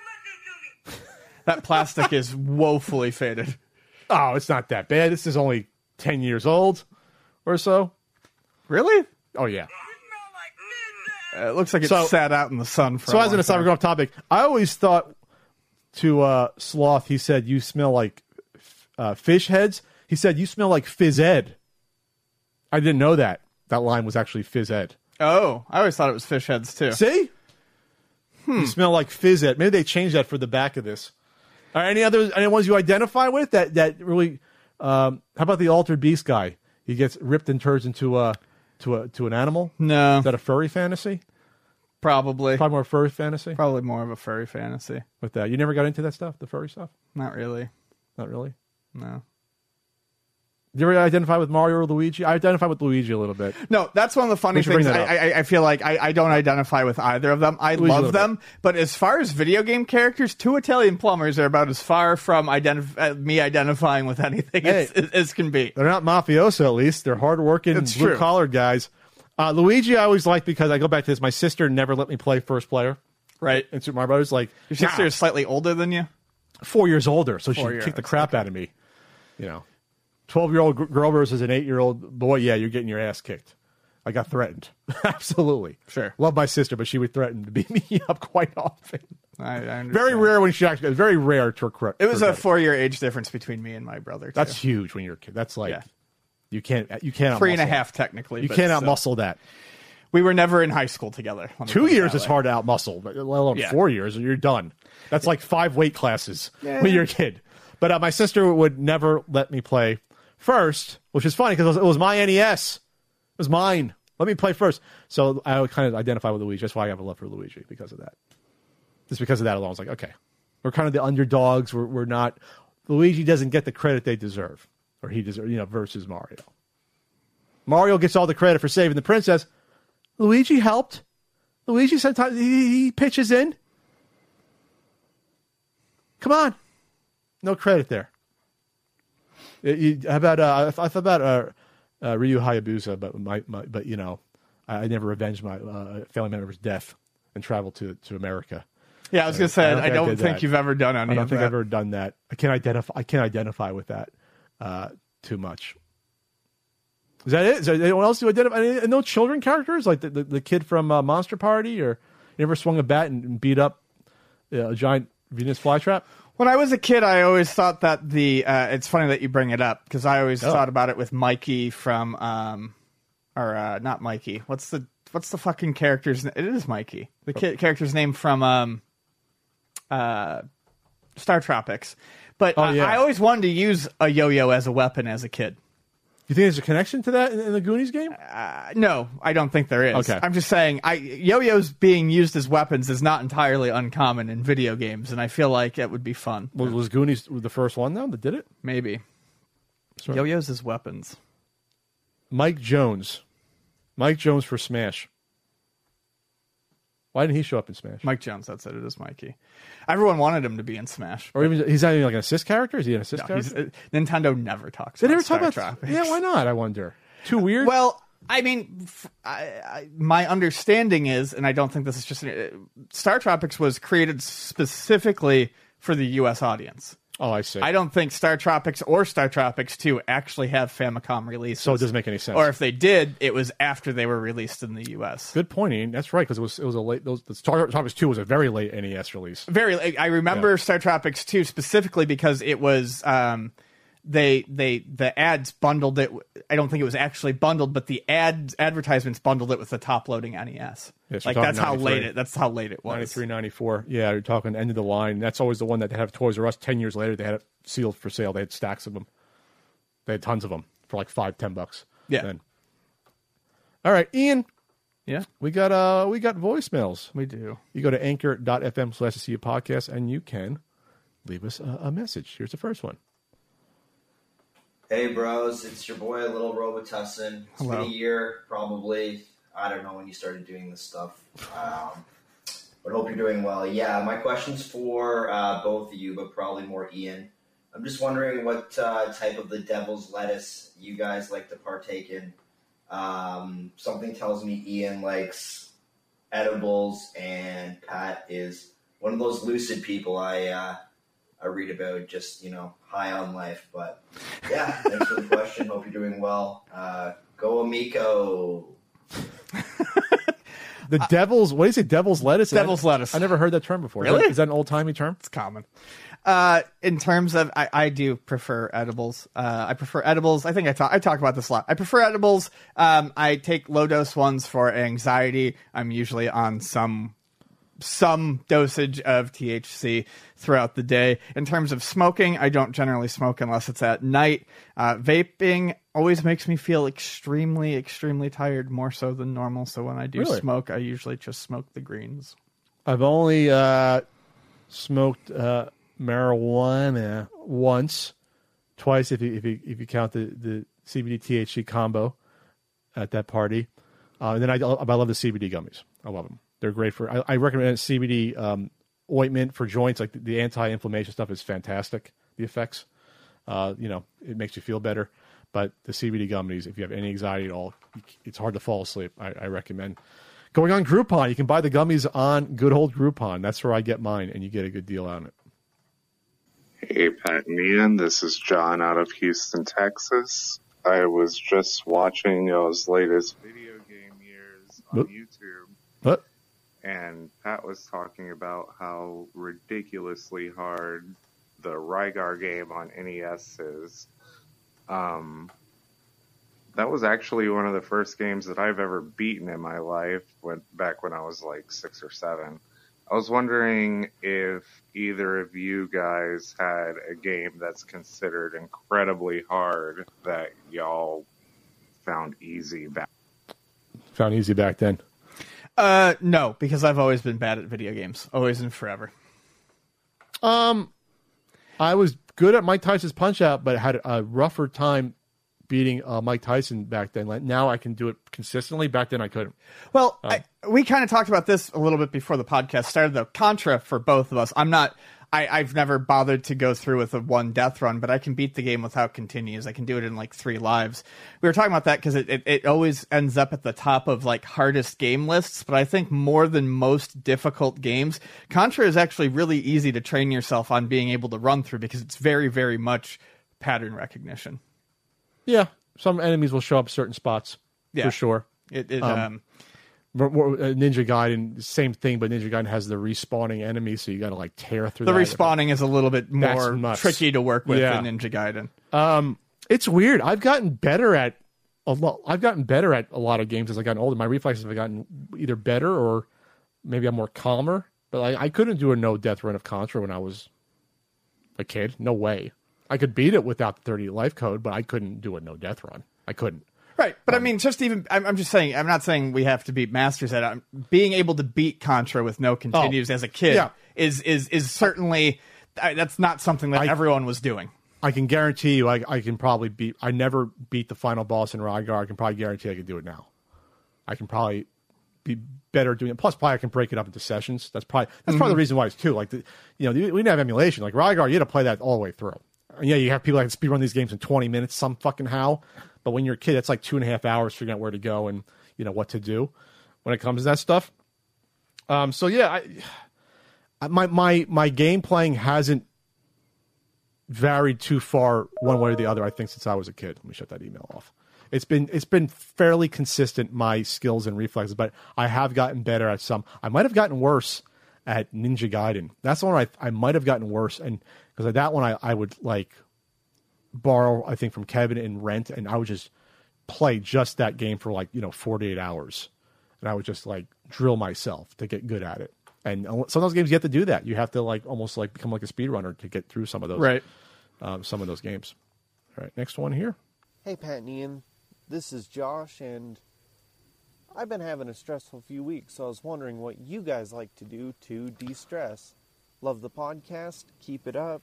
listened to me. That plastic is woefully faded. Oh, it's not that bad. This is only ten years old or so. Really? Oh yeah. You smell like midnight. Uh, it looks like it So- sat out in the sun for. So as an aside, we're off topic. I always thought to uh, Sloth, he said, "You smell like uh, fish heads." He said, "You smell like Fizz Ed." I didn't know that that line was actually Fizz Ed. Oh, I always thought it was fish heads too. See, Hmm. you smell like Fizz Ed. Maybe they changed that for the back of this. Are any other any ones you identify with that that really? Um, how about the altered beast guy? He gets ripped and turns into a to a to an animal. No, Is that a furry fantasy? probably, Probably more furry fantasy probably more of a furry fantasy. with that. You never got into that stuff, the furry stuff. Not really. Not really. No. Do you ever identify with Mario or Luigi? I identify with Luigi a little bit. No, that's one of the funny We should bring things. I, I, I feel like I, I don't identify with either of them. I Luigi love them, but as far as video game characters, two Italian plumbers are about as far from identif- uh, me identifying with anything as, Hey. as, as can be. They're not mafioso, at least. They're hardworking, blue collar guys. Uh, Luigi, I always liked because I go back to this. My sister never let me play first player Right. in Super Mario Brothers. Like Your sister nah, is slightly older than you. four years older, so she Four kicked the years, crap out of me. You know, twelve year old girl versus an eight year old boy. Yeah, you're getting your ass kicked. I got threatened. Absolutely. Sure. Love my sister, but she would threaten to beat me up quite often. I, I. Very rare when she actually. Very rare to correct. It was a four-year age difference between me and my brother. Too. That's huge when you're a kid. That's like Yeah. you can't you can't three and a half technically. You can't still. outmuscle that. We were never in high school together. Two years is way. hard to outmuscle, but let alone Yeah. four years, you're done. That's like five weight classes when you're a kid. But uh, my sister would never let me play first, which is funny because it, was- it was my NES. It was mine. Let me play first. So I kind of identify with Luigi. That's why I have a love for Luigi because of that. Just because of that alone, I was like, okay, we're kind of the underdogs. We're, we're not. Luigi doesn't get the credit they deserve, or he deserves, you know, versus Mario. Mario gets all the credit for saving the princess. Luigi helped. Luigi sometimes he, he pitches in. Come on, no credit there. Uh, you- how about uh, I, I thought about uh, uh, Ryu Hayabusa, but my, my but you know, I, I never avenged my uh, family member's death and traveled to to America. Yeah, I was gonna say I don't I think don't think you've ever done any I don't think that. I've ever done that. I can't identify. I can't identify with that uh, too much. Is that it? Is there anyone else you identify? And no children characters like the, the, the kid from uh, Monster Party, or you ever swung a bat and, and beat up uh, a giant Venus flytrap? When I was a kid, I always thought that the. Uh, it's funny that you bring it up because I always Oh. thought about it with Mikey from, um, or uh, not Mikey. What's the what's the fucking character's? na- It is Mikey. The ki- character's name from um, uh, StarTropics. But Oh, yeah. I always wanted to use a yo-yo as a weapon as a kid. You think there's a connection to that in, in the Goonies game? Uh, no, I don't think there is. Okay. I'm just saying, I yo-yos being used as weapons is not entirely uncommon in video games, and I feel like it would be fun. Was, was Goonies the first one though that did it? Maybe Sorry. yo-yos as weapons. Mike Jones, Mike Jones for Smash. Why didn't he show up in Smash? Mike Jones, that's it. It is Mikey. Everyone wanted him to be in Smash. or even he's not even like an assist character. Is he an assist No, character? uh, Nintendo never talks. They about never talk Star about. Tropics. Yeah, why not? I wonder. Too weird. Well, I mean, f I I my understanding is, and I don't think this is just uh, StarTropics was created specifically for the U.S. audience. Oh, I see. I don't think StarTropics or StarTropics 2 actually have Famicom releases. So it doesn't make any sense. Or if they did, it was after they were released in the U.S. Good point, Ian. That's right because it was it was a late. Those the StarTropics Two was a very late NES release. very like, i remember Yeah. star tropics 2 specifically because it was um they they the ads bundled it i don't think it was actually bundled but the ads advertisements bundled it with the top loading nes Yes, like that's how late it that's how late it was 93, 94. Yeah, you're talking end of the line. That's always the one that they have Toys R Us. Ten years later, they had it sealed for sale. They had stacks of them. They had tons of them for like five, ten bucks. Yeah. Then. All right, Ian. yeah We got uh we got voicemails. we do You go to anchor.fm slash see a podcast and you can leave us a, a message. Here's the first one. Hey, bros, it's your boy, Little Robitussin. It's Hello. been a year, probably. I don't know when you started doing this stuff. Um, but hope you're doing well. Yeah, my question's for uh, both of you, but probably more Ian. I'm just wondering what uh, type of the devil's lettuce you guys like to partake in. Um, something tells me Ian likes edibles, and Pat is one of those lucid people I uh, I read about, just you know, high on life. But yeah, thanks for the question. Hope you're doing well. Uh, go Amico. The devil's what do you say? Devil's lettuce. Devil's I, lettuce. I never heard that term before. Is Really? that- Is that an old timey term? It's common. Uh, in terms of, I, I do prefer edibles. Uh, I prefer edibles. I think I talk, I talk about this a lot. I prefer edibles. Um, I take low dose ones for anxiety. I'm usually on some some dosage of THC throughout the day. In terms of smoking, I don't generally smoke unless it's at night. Uh, vaping always makes me feel extremely, extremely tired, more so than normal. So when I do Really? smoke, I usually just smoke the greens. I've only uh, smoked uh, marijuana once, twice if you if you if you count the the CBD THC combo at that party. Uh, and then I, I love the CBD gummies. I love them. They're great for. I, I recommend CBD um, ointment for joints. Like the, the anti-inflammation stuff is fantastic. The effects, uh, you know, it makes you feel better. But the CBD gummies, if you have any anxiety at all, it's hard to fall asleep. I, I recommend going on Groupon. You can buy the gummies on good old Groupon. That's where I get mine, and you get a good deal on it. Hey, Pat and Ian. This is John out of Houston, Texas. I was just watching y'all's latest video game years on. YouTube, and Pat was talking about how ridiculously hard the Rygar game on NES is. Um, that was actually one of the first games that I've ever beaten in my life. When back when I was like six or seven. I was wondering if either of you guys had a game that's considered incredibly hard that y'all found easy back. found easy back then. Uh, no, because I've always been bad at video games, always and forever. Um, I was good at Mike Tyson's Punch Out, but had a rougher time beating uh, Mike Tyson back then. Like, now I can do it consistently. Back then I couldn't. Well, I, we kind of talked about this a little bit before the podcast started, though. Contra for both of us. I'm not. I, I've never bothered to go through with a one death run, but I can beat the game without continues. I can do it in like three lives. We were talking about that because it, it, it always ends up at the top of like hardest game lists, but I think more than most difficult games, Contra is actually really easy to train yourself on being able to run through because it's very, very much pattern recognition. Yeah, some enemies will show up certain spots Yeah. for sure. It, it Um, um, Ninja Gaiden, same thing, but Ninja Gaiden has the respawning enemies, so you got to like tear through the respawning is a little bit more tricky to work with Yeah. than Ninja Gaiden. Um, it's weird. I've gotten better at a lot. I've gotten better at a lot of games as I've gotten older. My reflexes have gotten either better or maybe I'm more calmer. But I, I couldn't do a no death run of Contra when I was a kid. No way. I could beat it without the 30 life code, but I couldn't do a no death run. I couldn't. Right, but Um, I mean, just even I'm, I'm just saying. I'm not saying we have to be masters at it. Being able to beat Contra with no continues as a kid Oh, Yeah. is is is certainly uh, that's not something that I- everyone was doing. I can guarantee you, I, I can probably beat. I never beat the final boss in Rygar. I can probably guarantee I can do it now. I can probably be better doing it. Plus, probably I can break it up into sessions. That's probably that's probably the reason why it's too. Like, the, you know, we didn't have emulation. Like Rygar, you had to play that all the way through. And yeah, you have people that can speed run these games in twenty minutes, some fucking how. But when you're a kid, that's like two and a half hours figuring out where to go and you know what to do when it comes to that stuff. Um, so yeah, I, my my my game playing hasn't varied too far one way or the other. I think since I was a kid. Let me shut that email off. It's been it's been fairly consistent my skills and reflexes, but I have gotten better at some. I might have gotten worse at Ninja Gaiden. That's the one I I might have gotten worse, and because that one I I would like borrow I think from Kevin and rent, and I would just play just that game for like you know forty eight hours, and I would just like drill myself to get good at it. And some of those games you have to do that. You have to like almost like become like a speedrunner to get through some of those Right. um, some of those games. All right, next one here. Hey, Pat and Ian. This is Josh, and I've been having a stressful few weeks, so I was wondering what you guys like to do to de stress. Love the podcast. Keep it up.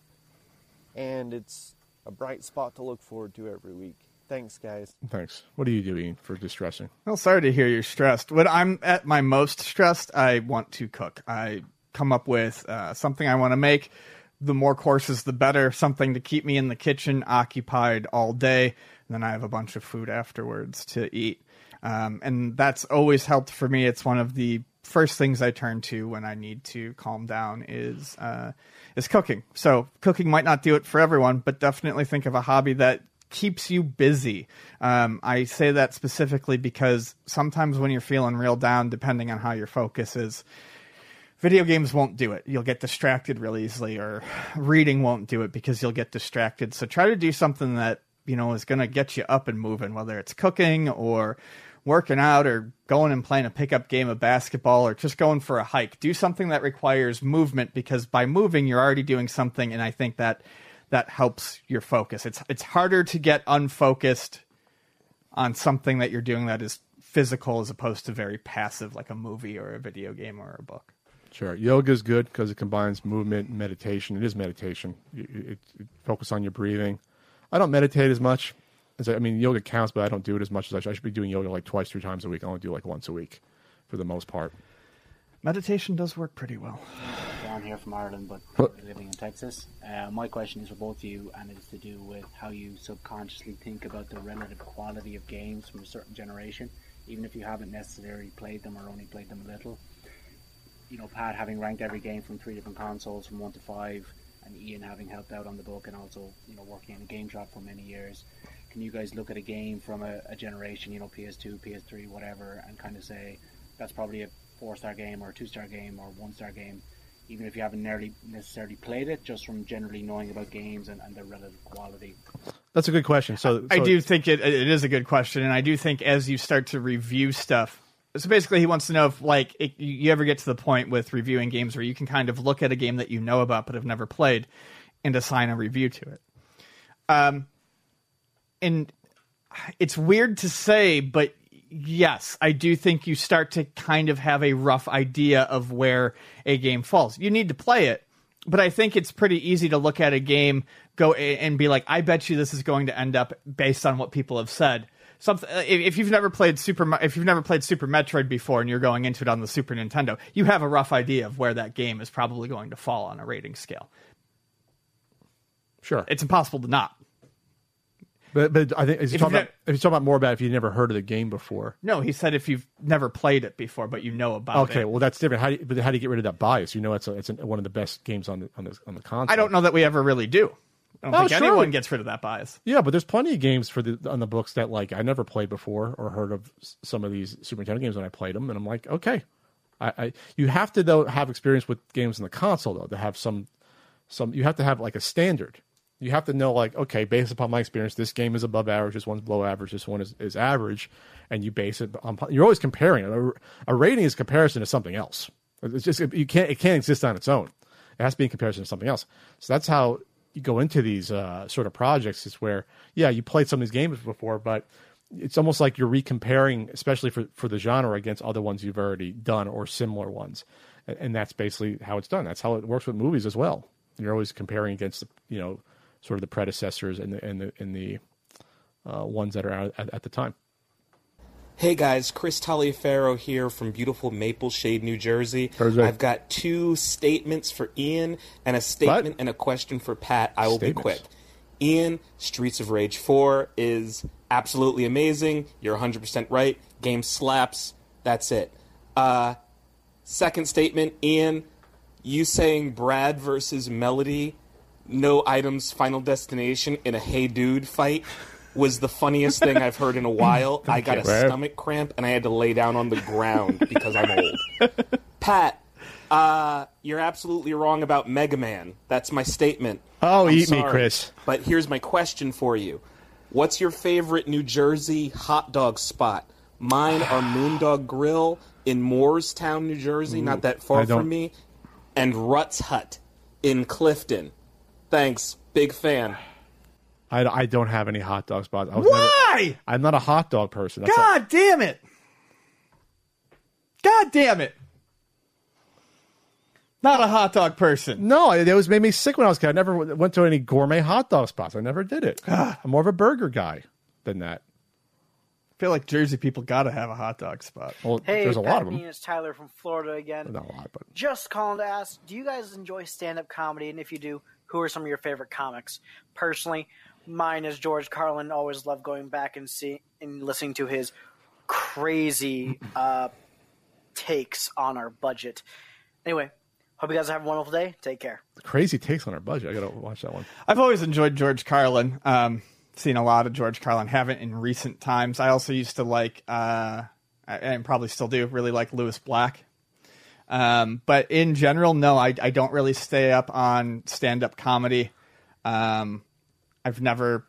And it's a bright spot to look forward to every week. Thanks, guys. Thanks. What are you doing for distressing? Well, sorry to hear you're stressed. When I'm at my most stressed, I want to cook. I come up with uh, something I want to make. The more courses, the better. Something to keep me in the kitchen occupied all day. And then I have a bunch of food afterwards to eat. Um, and that's always helped for me. It's one of the first things I turn to when I need to calm down is uh, is cooking. So cooking might not do it for everyone, but definitely think of a hobby that keeps you busy. Um, I say that specifically because sometimes when you're feeling real down, depending on how your focus is, video games won't do it. You'll get distracted real easily, or reading won't do it because you'll get distracted. So try to do something that you know is going to get you up and moving, whether it's cooking or working out or going and playing a pickup game of basketball or just going for a hike. Do something that requires movement because by moving you're already doing something and I think that that helps your focus. It's it's harder to get unfocused on something that you're doing that is physical as opposed to very passive like a movie or a video game or a book. Sure. Yoga is good because it combines movement and meditation. It is meditation. You- It, it, focus on your breathing. I don't meditate as much. As I, I mean, yoga counts, but I don't do it as much as I should. I should be doing yoga like twice, three times a week. I only do like once a week for the most part. Meditation does work pretty well. John here from Ireland, but What? living in Texas. Uh, my question is for both of you, and it's to do with how you subconsciously think about the relative quality of games from a certain generation, even if you haven't necessarily played them or only played them a little. You know, Pat having ranked every game from three different consoles, from one to five, and Ian having helped out on the book and also, you know, working in a game shop for many years. Can you guys look at a game from a, a generation, you know, PS2, PS3, whatever, and kind of say that's probably a four star game or a two star game or one star game, even if you haven't nearly necessarily played it, just from generally knowing about games and, and their relative quality. That's a good question. So, I do think it it is a good question, and I do think as you start to review stuff, so basically he wants to know if like it, you you ever get to the point with reviewing games where you can kind of look at a game that you know about but have never played and assign a review to it. Um, and it's weird to say, but yes, I do think you start to kind of have a rough idea of where a game falls. You need to play it, but I think it's pretty easy to look at a game, go and be like, I bet you this is going to end up based on what people have said. Something uh, if if you've never played Super, if you've never played Super Metroid before, and you're going into it on the Super Nintendo, you have a rough idea of where that game is probably going to fall on a rating scale. sure. It's impossible to not. But but I think if If you're talking you've about if you're talking about more about if you've never heard of the game before. No, he said if you've never played it before, but you know about it. Okay, well that's different. How do you, but how do you get rid of that bias? You know, it's a, it's a, one of the best games on the on the on the console. I don't know that we ever really do. I don't Oh, think sure. anyone gets rid of that bias. Yeah, but there's plenty of games for the on the books that like I never played before or heard of s- some of these Super Nintendo games when I played them, and I'm like, okay, I, I you have to though have experience with games in the console though to have some some you have to have like a standard. You have to know like okay, based upon my experience, this game is above average, this one's below average, this one is, is average, and you base it on you're always comparing. A, a rating is comparison to something else. It's just you can't it can't exist on its own. It has to be in comparison to something else. So that's how you go into these uh, sort of projects. Is where yeah, you played some of these games before, but it's almost like you're recomparing, especially for for the genre, against other ones you've already done or similar ones, and, and that's basically how it's done. That's how it works with movies as well. You're always comparing against you know sort of the predecessors and the and the and the uh, ones that are out at, at the time. Hey guys, Chris Taliaferro here from beautiful Maple Shade, New Jersey. Jersey. I've got two statements for Ian and a statement and a question for Pat. I will be quick. Ian, Streets of Rage 4 is absolutely amazing. You're 100% right. Game slaps. That's it. Uh, second statement, Ian, you saying Brad versus Melody, no items, final destination in a Hey Dude fight was the funniest thing I've heard in a while. I got a stomach cramp and I had to lay down on the ground because I'm old. Pat, uh, you're absolutely wrong about Mega Man. That's my statement. Oh, I'm eat me. Chris. But here's my question for you. What's your favorite New Jersey hot dog spot? Mine are Moondog Grill in Moorestown, New Jersey, not that far from me, and Rutt's Hut in Clifton. Thanks. Big fan. I, I don't have any hot dog spots. I was Why? Never, I'm not a hot dog person. That's God damn it! God damn it! Not a hot dog person. No, it always made me sick when I was a kid. I never w- went to any gourmet hot dog spots. I never did it. I'm more of a burger guy than that. I feel like Jersey people got to have a hot dog spot. Well, Hey, there's a lot of Pat, them. It's Tyler from Florida again. Not a lot, but Just calling to ask, do you guys enjoy stand-up comedy? And if you do, who are some of your favorite comics? Personally, mine is George Carlin. Always love going back and see and listening to his crazy uh, takes on our budget. Anyway, hope you guys have a wonderful day. Take care. crazy takes on our budget. I gotta watch that one. I've always enjoyed George Carlin. Um, seen a lot of George Carlin. Haven't in recent times. I also used to like, uh, and probably still do, really like Lewis Black. Um, but in general, no, I, I don't really stay up on stand up comedy. Um, I've never.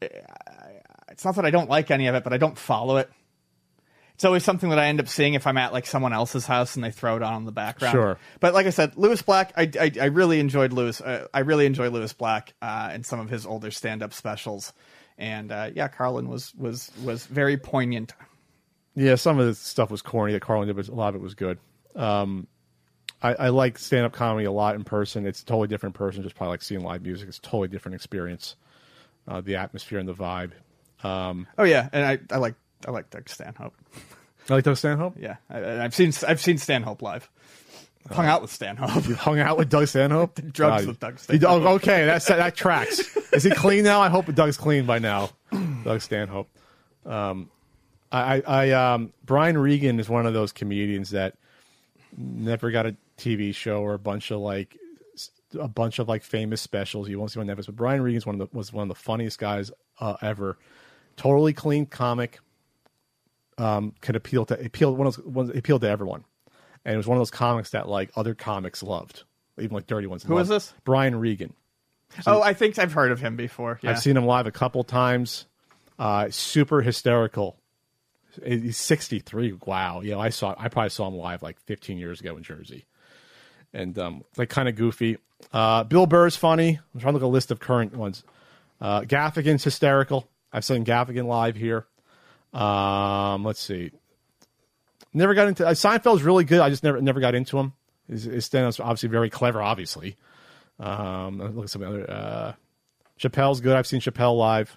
It's not that I don't like any of it, but I don't follow it. It's always something that I end up seeing if I'm at like someone else's house and they throw it on in the background. Sure. But like I said, Lewis Black, I, I, I really enjoyed Lewis. Uh, I really enjoy Lewis Black uh, and some of his older stand-up specials. And uh, yeah, Carlin was was was very poignant. Yeah, some of the stuff was corny that Carlin did, but a lot of it was good. Um, I, I like stand up comedy a lot in person. It's a totally different person, just probably like seeing live music. It's a totally different experience. Uh, the atmosphere and the vibe. Um, Oh yeah, and I, I like I like Doug Stanhope. I like Doug Stanhope. Yeah, I, I've seen I've seen Stanhope live. I've hung out with Stanhope. You hung out with Doug Stanhope. drugs with Doug Stanhope. oh, okay, that's that tracks. Is he clean now? I hope Doug's clean by now. Doug Stanhope. Um, I, I, I um, Brian Regan is one of those comedians that never got a TV show or a bunch of like a bunch of like famous specials. You won't see one of Netflix, but Brian Regan one of the, was one of the funniest guys uh, ever. Totally clean comic. Um, could appeal to appeal one of those ones appealed to everyone, and it was one of those comics that like other comics loved, even like dirty ones. Who loved. is this? Brian Regan. oh, I think I've heard of him before. Yeah. I've seen him live a couple times. Uh, super hysterical. He's 63. Wow. You know, I saw I probably saw him live like 15 years ago in Jersey. And um, like kind of goofy. Uh, Bill Burr's funny. I'm trying to look at a list of current ones. Uh, Gaffigan's hysterical. I've seen Gaffigan live here. Um, let's see. Never got into uh, Seinfeld's really good. I just never never got into him. His, his stand-up's obviously very clever. Obviously, um, look at some other. Uh, Chappelle's good. I've seen Chappelle live.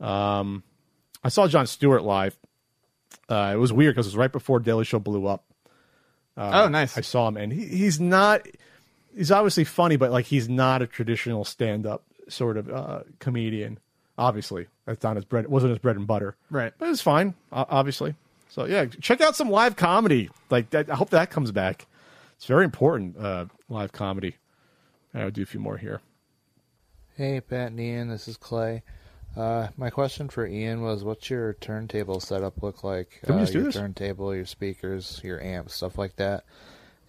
Um, I saw Jon Stewart live. Uh, it was weird because it was right before Daily Show blew up. Uh, Oh, nice. I saw him, and he, he's not. He's obviously funny, but like he's not a traditional stand-up sort of uh, comedian. Obviously, that's not his bread. It wasn't his bread and butter. Right. But it's fine. Obviously. So yeah, check out some live comedy. Like that. I hope that comes back. It's very important. Uh, live comedy. I'll do a few more here. Hey, Pat and Ian, this is Clay. Uh, my question for Ian was, what's your turntable setup look like? Can we uh, just do your this? turntable, your speakers, your amps, stuff like that.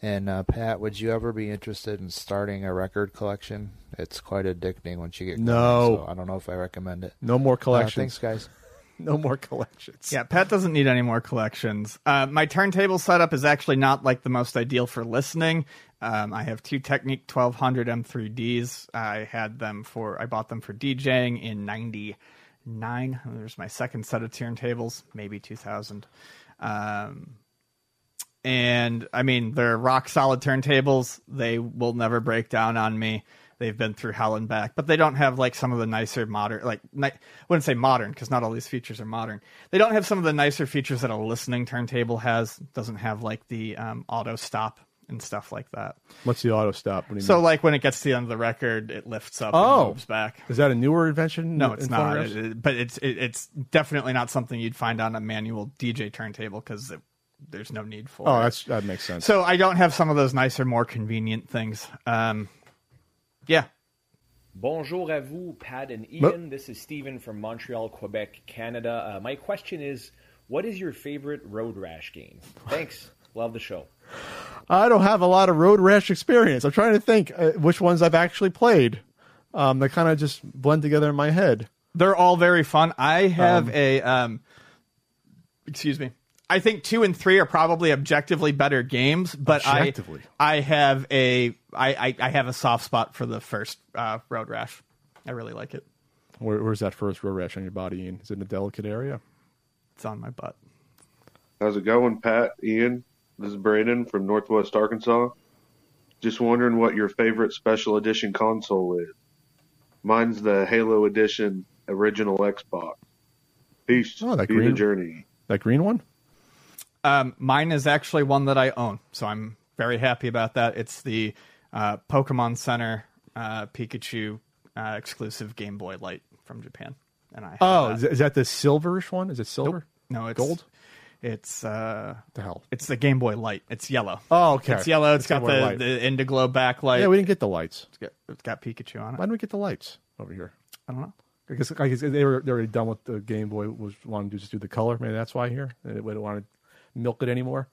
And uh, Pat, would you ever be interested in starting a record collection? It's quite addicting once you get going. No. so I don't know if I recommend it. No more Uh, collections. thanks, guys. no more collections. Yeah, Pat doesn't need any more collections. Uh, my turntable setup is actually not like the most ideal for listening. Um, I have two Technics 1200 M3Ds. I had them for, I bought them for DJing in 99. There's my second set of turntables, maybe 2000. Um, and I mean, they're rock solid turntables. They will never break down on me. They've been through hell and back, but they don't have like some of the nicer modern, like ni- I wouldn't say modern because not all these features are modern. They don't have some of the nicer features that a listening turntable has. Doesn't have like the um, auto stop and stuff like that. What's the auto stop? What do you So mean? like when it gets to the end of the record, it lifts up Oh. and moves back. is that a newer invention? No, in it's not. It- it- but it's it, it's definitely not something you'd find on a manual DJ turntable because there's no need for. Oh, it. that's that makes sense. So I don't have some of those nicer, more convenient things. Um, yeah. Bonjour à vous, Pat and Well- Ian. This is Stephen from Montreal, Quebec, Canada. Uh, my question is, what is your favorite road rash game? Thanks. Love the show. I don't have a lot of road rash experience. I'm trying to think uh, which ones I've actually played. Um, they kind of just blend together in my head. They're all very fun. I have Um, a um, excuse me. I think two and three are probably objectively better games, but I I have a I, I, I have a soft spot for the first uh, Road Rash. I really like it. Where, where's that first road rash on your body? Ian? Is it in a delicate area? It's on my butt. How's it going, Pat? Ian, this is Braden from Northwest Arkansas. Just wondering what your favorite special edition console is. Mine's the Halo Edition original Xbox. Peace. Oh, that Be green- the journey. That green one? Um, mine is actually one that I own, so I'm very happy about that. It's the uh, Pokemon Center uh, Pikachu uh, exclusive Game Boy Light from Japan, and I Oh, that. is, is that the silverish one? Is it silver? no, it's gold. It's uh, the hell? It's the Game Boy Light. It's yellow. Oh, okay. It's yellow. It's it's got the, the Indiglo backlight. Yeah, we didn't get the lights. It's got, it's got Pikachu on it. Why didn't we get the lights over here? I don't know. I guess, I guess they were they were done with the Game Boy. Was wanting to just do the color. Maybe that's why here they didn't want to milk it anymore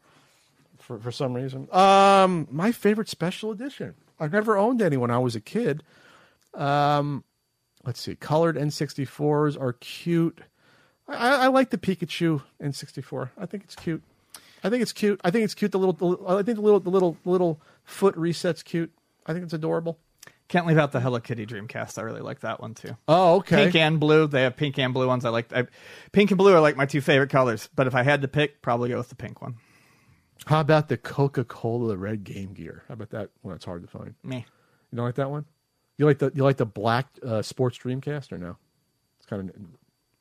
for for some reason. Um, my favorite special edition. I've never owned any when I was a kid. Um, let's see. Colored N64s are cute. I, I like the Pikachu N64. I think it's cute. I think it's cute. I think it's cute. The little, the, I think the little, the little, little foot resets cute. I think it's adorable. Can't leave out the Hello Kitty Dreamcast. I really like that one too. Oh, okay. Pink and blue. They have pink and blue ones. I like. I, pink and blue are like my two favorite colors. But if I had to pick, probably go with the pink one. How about the Coca Cola Red Game Gear? How about that one? It's hard to find. Me. You don't like that one? You like the you like the black uh, sports Dreamcast or no? It's kind of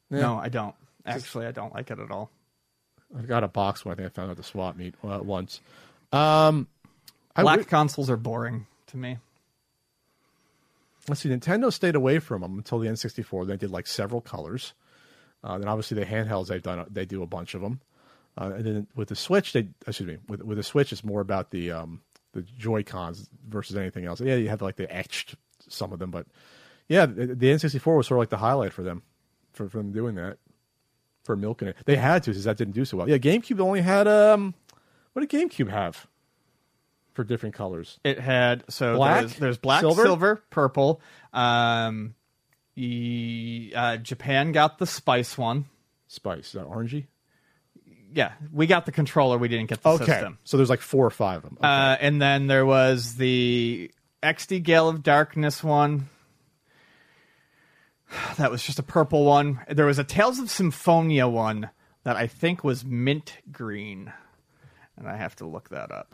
No, I don't. Actually, I don't like it at all. I've got a box one. I think I found at the swap meet uh, once. Um, I Black wi- consoles are boring to me. let's see. Nintendo stayed away from them until the N64. They did like several colors. Uh, then obviously the handhelds they've done they do a bunch of them. Uh, and then with the Switch, they excuse me with with the Switch, it's more about the um, the Joy Cons versus anything else. Yeah, you have like they etched some of them, but yeah, the, the N64 was sort of like the highlight for them for, for them doing that for milking it. They had to, since that didn't do so well. Yeah, GameCube only had um, what did GameCube have for different colors? It had so Black? there's, there's black, Silver? silver, purple. Um, e- uh, Japan got the spice one. Spice, is that orangey? Yeah, we got the controller. We didn't get the Okay, system. so there's like four or five of them. Uh, and then there was the XD Gale of Darkness one. That was just a purple one. There was a Tales of Symphonia one that I think was mint green, and I have to look that up.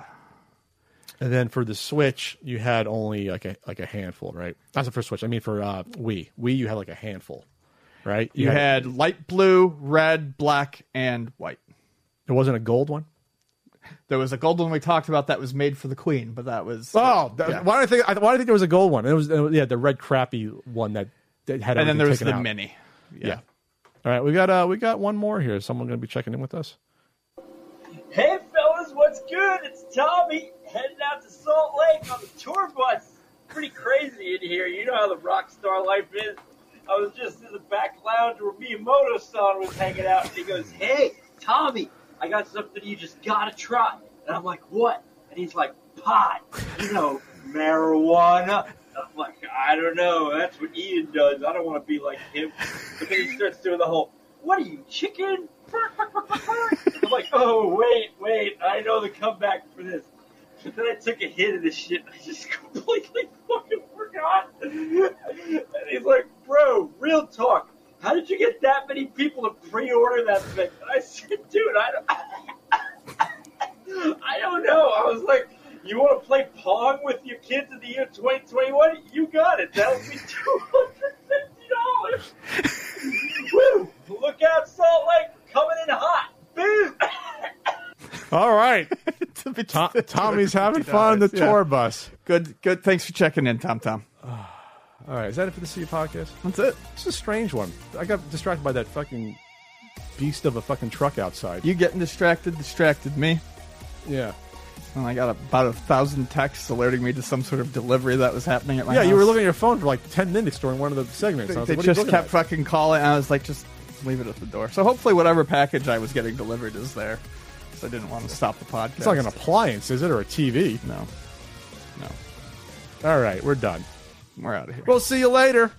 And then for the Switch, you had only like a like a handful, right? That's the first Switch. I mean, for uh, Wii, Wii, you had like a handful, right? You, had, light blue, red, black, and white. There wasn't a gold one. There was a gold one we talked about that was made for the Queen, but that was Oh, that- yeah. why do I think? I- Why do I think there was a gold one? It was uh, yeah, the red crappy one that, that had. And then everything there was taken the out. mini. Yeah. All right, we got uh, we got one more here. Is someone going to be checking in with us? Hey fellas, what's good? It's Tommy heading out to Salt Lake on the tour bus. Pretty crazy in here. You know how the rock star life is. I was just in the back lounge where Miyamoto-san was hanging out, and he goes, "Hey, Tommy, I got something you just gotta try." And I'm like, "What?" And he's like, "Pot. You know, marijuana." I'm like, "I don't know. That's what Ian does. I don't want to be like him." But then he starts doing the whole, "What are you, chicken?" I'm like, oh wait, wait, I know the comeback for this. But then I took a hit of this shit I just completely fucking forgot. And he's like, bro, real talk. How did you get that many people to pre-order that thing? And I said, dude, I don't, I don't know. I was like, you want to play Pong with your kids in the year 2021? You got it. That'll be $250. Woo! Look out, Salt Lake, coming in hot. Boom! All right, Tom, Tommy's having fun on the Yeah. tour bus. Good, good. Thanks for checking in, Tom Tom. All right, is that it for the City Podcast? That's it. It's a strange one. I got distracted by that fucking beast of a fucking truck outside. You getting distracted distracted me. Yeah. And I got about a thousand texts alerting me to some sort of delivery that was happening at my yeah, house. you were looking at your phone for like ten minutes during one of the segments. They, I was they like, what are you just kept at? fucking calling. And I was like, just leave it at the door. So hopefully, whatever package I was getting delivered is there. So I didn't want to stop the podcast. It's like an appliance, is it, or a TV? No. No. All right, we're done. We're out of here. We'll see you later.